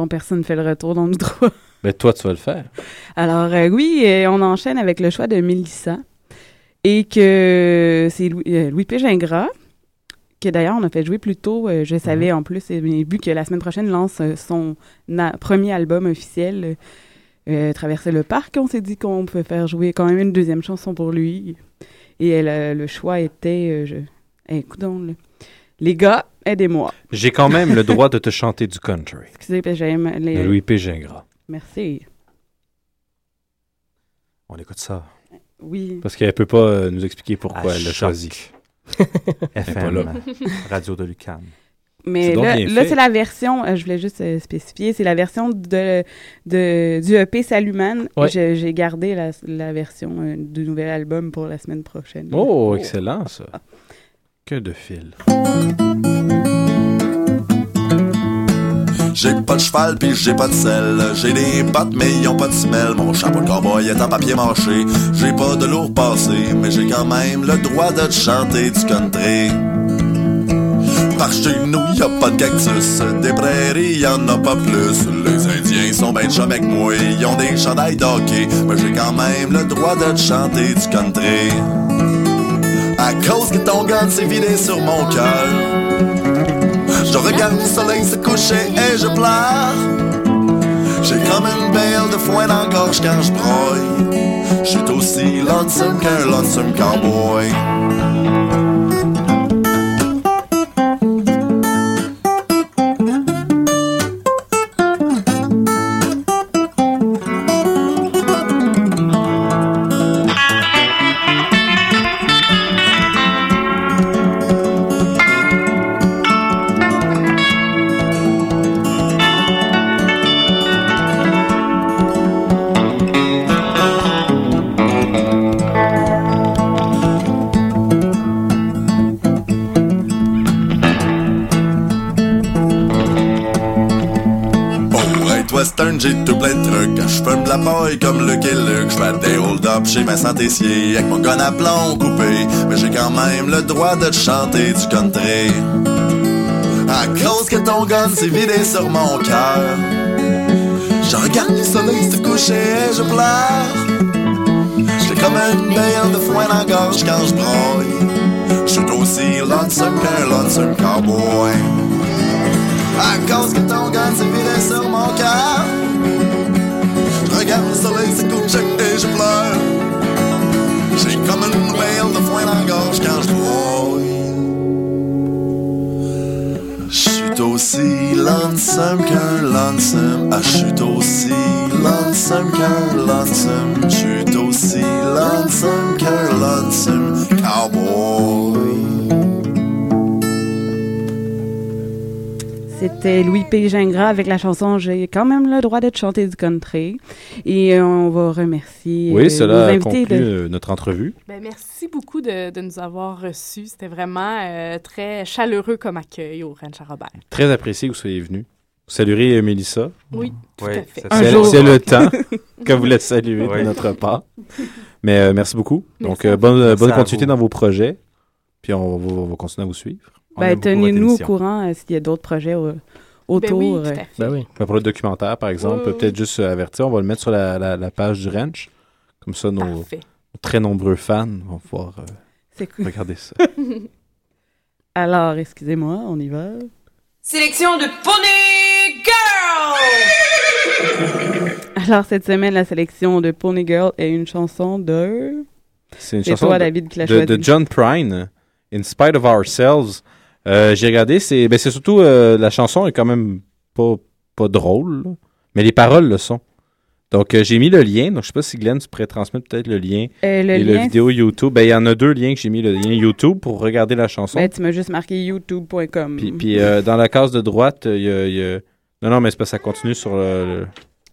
Personne ne fait le retour dans le droit. Ben, toi, tu vas le faire. Alors, euh, oui, euh, on enchaîne avec le choix de Mélissa. Et que c'est Louis, euh, Louis P. Gingras que d'ailleurs on a fait jouer plus tôt. Euh, je savais en plus, et vu que la semaine prochaine lance son premier album officiel, Traverser le parc, on s'est dit qu'on pouvait faire jouer quand même une deuxième chanson pour lui. Et elle, le choix était, je... eh, coudonc, là. Les gars, aidez-moi. J'ai quand même le droit de te chanter du country. Excusez, j'aime les... De Louis P. Gingras. Merci. On écoute ça. Oui. Parce qu'elle peut pas euh, nous expliquer pourquoi À elle l'a choisi. Elle est pas FM, là. Radio de Lucam. Mais là, c'est la version, euh, je voulais juste euh, spécifier, c'est la version de, de, du EP Saluman. Ouais. J'ai j'ai gardé la, la version euh, du nouvel album pour la semaine prochaine. Oh, excellent ça. Que de fil. J'ai pas de cheval pis j'ai pas de selle. J'ai des bottes mais ils ont pas de semelle. Mon chapeau de cowboy est en papier mâché. J'ai pas de lourd passé, mais j'ai quand même le droit de te chanter du country. Par chez nous, y a pas de cactus. Des prairies, y en a pas plus. Les Indiens sont ben chum avec moi. Ils ont des chandails d'hockey. Mais j'ai quand même le droit de te chanter du country. À cause que ton gun s'est vidé sur mon cœur. Je regarde le soleil se coucher et je pleure. J'ai comme une belle de foin dans la gorge quand je broille. Je suis aussi lonesome qu'un lonesome cowboy. Paille comme et Luke. Je fais des hold-up chez ma santécier avec mon gun à plomb coupé. Mais j'ai quand même le droit de te chanter du country. À cause que ton gun s'est vidé sur mon cœur. Je regarde le soleil se coucher et je pleure. J'ai comme une belle de foin la gorge quand je broille. Je suis aussi lonesome qu'un lonesome cowboy. À cause que ton gun s'est vidé sur mon cœur. Regarde le soleil se coucher et je pleure. J'ai comme une whale de foin dans la gorge quand je. Je suis aussi lonesome qu'un lonesome. Ah, suis aussi lonesome qu'un lonesome. Suis aussi lonesome qu'un lonesome cowboy. C'était Louis P. Gingras avec la chanson J'ai quand même le droit de te chanter du country. Et euh, on va remercier Oui, euh, cela nos a invités. conclu de- euh, notre entrevue. Ben, merci beaucoup de, de nous avoir reçus. C'était vraiment euh, très chaleureux comme accueil au Ranch à Robert. Très apprécié que vous soyez venu. Vous saluerez euh, Mélissa. Oui, tout Oui, à fait. c'est- C'est Un jour. c'est le temps que vous la saluez Oui. de notre part. Mais euh, merci beaucoup. Merci Donc, euh, bonne, bonne continuité vous. dans vos projets. Puis on va, on va continuer à vous suivre. Ben, Tenez-nous au courant euh, s'il y a d'autres projets euh, autour. Ben oui, tout euh. à fait. Ben oui. Ben, pour le documentaire, par exemple, Oui, oui, peut-être juste euh, avertir, on va le mettre sur la, la- la page du ranch. Comme ça, nos, très nombreux fans vont pouvoir euh, cool. regarder ça. Alors, excusez-moi, on y va. Sélection de Pony Girl! Alors, cette semaine, la sélection de Pony Girl est une chanson de... C'est une chanson toi, de, David, qui l'a de, de John Prine, In Spite of Ourselves. Euh, J'ai regardé, c'est ben, c'est surtout euh, la chanson est quand même pas, pas drôle, là, mais les paroles le sont. Donc euh, j'ai mis le lien, donc je sais pas si Glenn tu pourrais transmettre peut-être le lien le et lien, la vidéo YouTube. Ben il y en a deux liens que j'ai mis le lien YouTube pour regarder la chanson. Ben, tu m'as juste marqué youtube.com. Puis, puis, dans la case de droite, il y a, il y a- Non, non, mais c'est pas ça continue sur le. le-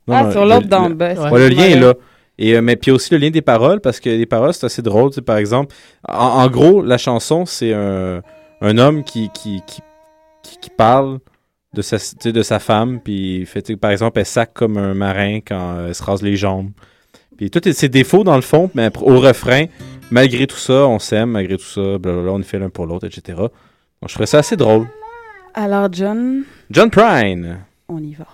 Non, Ah, non, sur le- l'autre d'en le- bas. Ouais, le lien est là. Et, euh, mais puis aussi le lien des paroles, parce que les paroles, c'est assez drôle. tu sais, Par exemple, en, en gros, la chanson, c'est un, un homme qui, qui, qui, qui, qui parle de sa, de femme, puis fait, par exemple, elle sac comme un marin quand euh, elle se rase les jambes. Puis tous ses défauts, dans le fond, mais au refrain, malgré tout ça, on s'aime, malgré tout ça, blablabla, on est fait l'un pour l'autre, etc. Donc, je trouvais ça assez drôle. Alors, John, John Prine. on y va.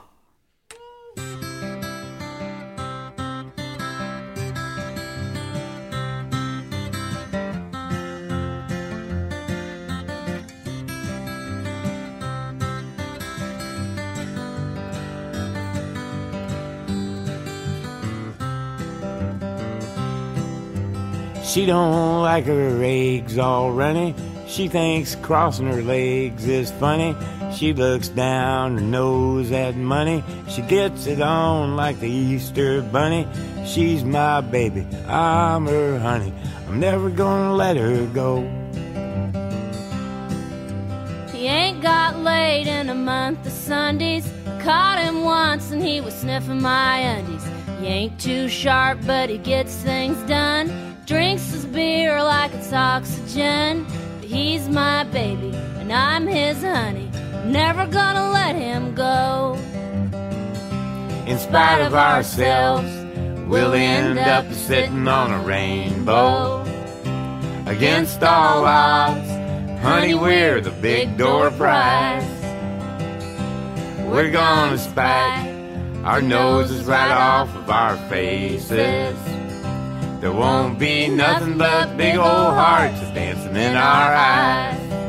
She don't like her eggs all runny. She thinks crossing her legs is funny. She looks down her nose at money. She gets it on like the Easter bunny. She's my baby, I'm her honey. I'm never gonna let her go. He ain't got laid in a month of Sundays. I caught him once and he was sniffing my undies. He ain't too sharp, but he gets things done. Drinks his beer like it's oxygen. But he's my baby and I'm his honey. Never gonna let him go. In spite of ourselves, we'll end up sitting on a rainbow. Against all odds, honey, we're the big door prize. We're gonna spike our noses right off of our faces. There won't be nothing but big old hearts dancing in our eyes.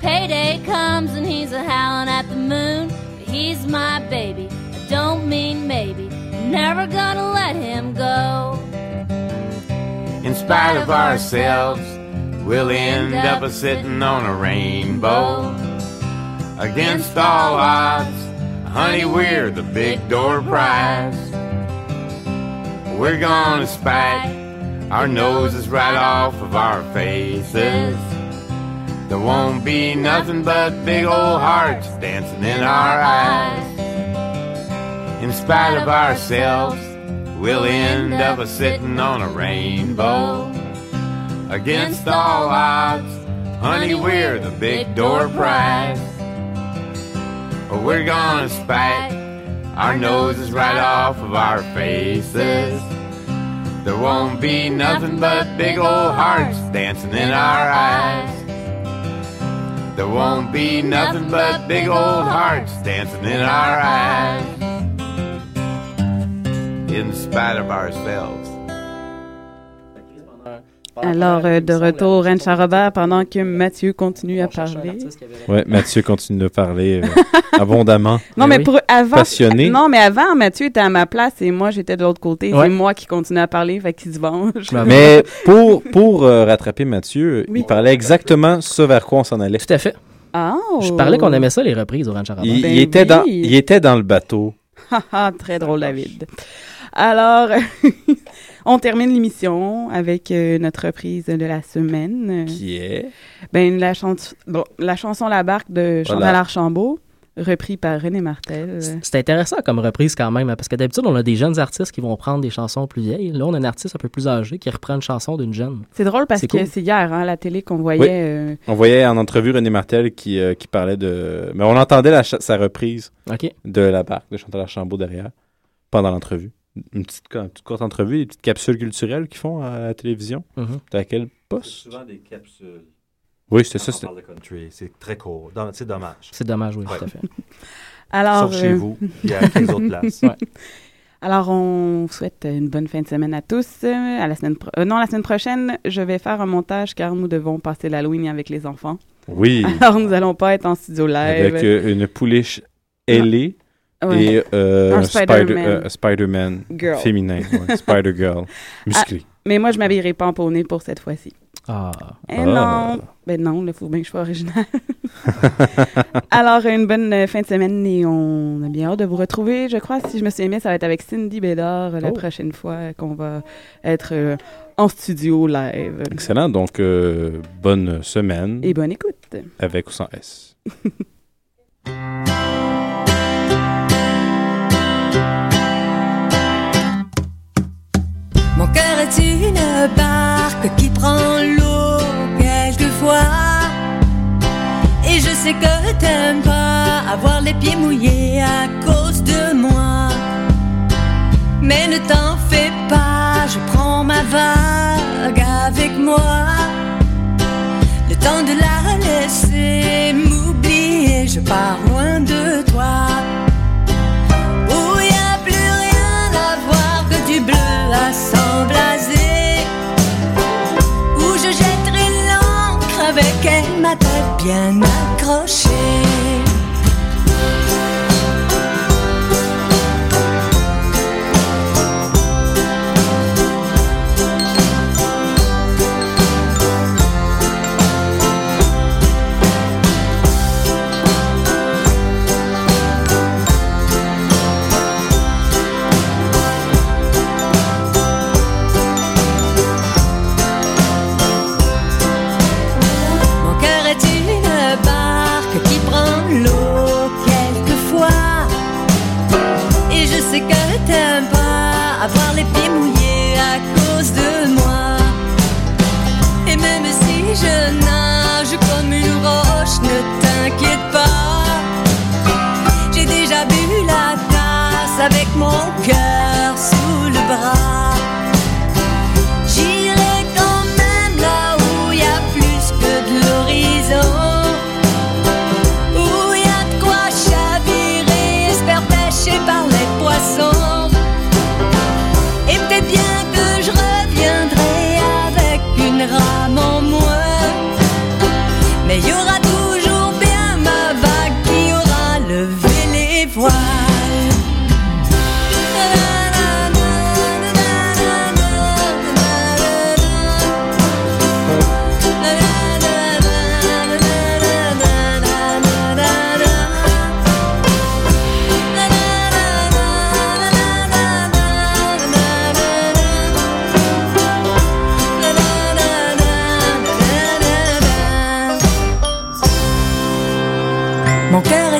Payday comes and he's a howling at the moon. But he's my baby, I don't mean maybe. Never gonna let him go. In spite of ourselves, we'll end up a sitting on a rainbow. Against all odds, honey, we're the big door prize. We're gonna spike our noses right off of our faces. There won't be nothing but big old hearts dancing in our eyes. In spite of ourselves, we'll end up a sitting on a rainbow. Against all odds, honey, we're the big door prize. But we're gonna spike our noses right off of our faces. There won't be nothing but big old hearts dancing in our eyes. There won't be nothing but big old hearts dancing in our eyes. In spite of ourselves. Alors, euh, de retour, Anne Charrobert, pendant que Mathieu continue à parler. Ouais, Mathieu continue de parler euh, abondamment. Non, mais pour avant. Passionné. Non, mais avant, Mathieu était à ma place et moi, j'étais de l'autre côté. Ouais. C'est moi qui continue à parler, fait qu'il se venge. Mais pour, pour euh, rattraper Mathieu, il parlait exactement ce vers quoi on s'en allait. Tout à fait. Oh. Je parlais qu'on aimait ça, les reprises au Ranch Arabin. Il, Ben il était oui. dans, il était dans le bateau. Haha, Très drôle, David. Alors, on termine l'émission avec euh, notre reprise de la semaine. Qui est? Ben, la, bon, la chanson La Barque de Chantal Voilà. Archambault, repris par René Martel. C'est intéressant comme reprise quand même, hein, parce que d'habitude, on a des jeunes artistes qui vont prendre des chansons plus vieilles. Là, on a un artiste un peu plus âgé qui reprend une chanson d'une jeune. C'est drôle parce C'est que cool. c'est hier, hein, à la télé, qu'on voyait... Oui. euh, On voyait en entrevue René Martel qui, euh, qui parlait de. Mais on entendait la sa reprise de la barque de Chantal Archambault derrière pendant l'entrevue. Une petite, co- une petite courte entrevue, des petites capsules culturelles qu'ils font à la télévision. T'as à quel poste? Souvent des capsules. Oui, c'était ça. C'est très court. C'est dommage. C'est dommage, oui, Ouais. tout à fait. Alors, Sauf chez euh, vous, il y a 15 autres places. Ouais. Alors, on souhaite une bonne fin de semaine à tous. Euh, À la semaine pro- euh, non, la semaine prochaine, je vais faire un montage car nous devons passer l'Halloween avec les enfants. Oui. Alors, nous allons pas être en studio live. Avec euh, une pouliche ailée Ouais. et euh, Spider- Spider-Man. euh, féminin. ouais, Spider-Girl. Musclé. Ah, mais moi, je m'habillerai pas en poney pour cette fois-ci. Ah. Eh non. Ben non, il faut bien que je sois original. Alors, une bonne fin de semaine et on a bien hâte de vous retrouver. Je crois, si je me souviens bien, ça va être avec Cindy Bédard la Oh. prochaine fois qu'on va être euh, en studio live. Excellent. Donc, euh, bonne semaine. Et bonne écoute. Avec ou sans S. Mon cœur est une barque qui prend l'eau quelquefois? Et je sais que t'aimes pas avoir les pieds mouillés à cause de moi. Mais ne t'en fais pas, je prends ma vague avec moi. Le temps de la laisser m'oublier, je pars loin de toi. Ma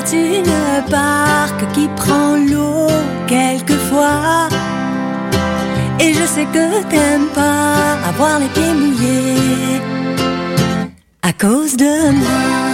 Mon cœur est une barque qui prend l'eau quelquefois. Et je sais que t'aimes pas avoir les pieds mouillés à cause de moi.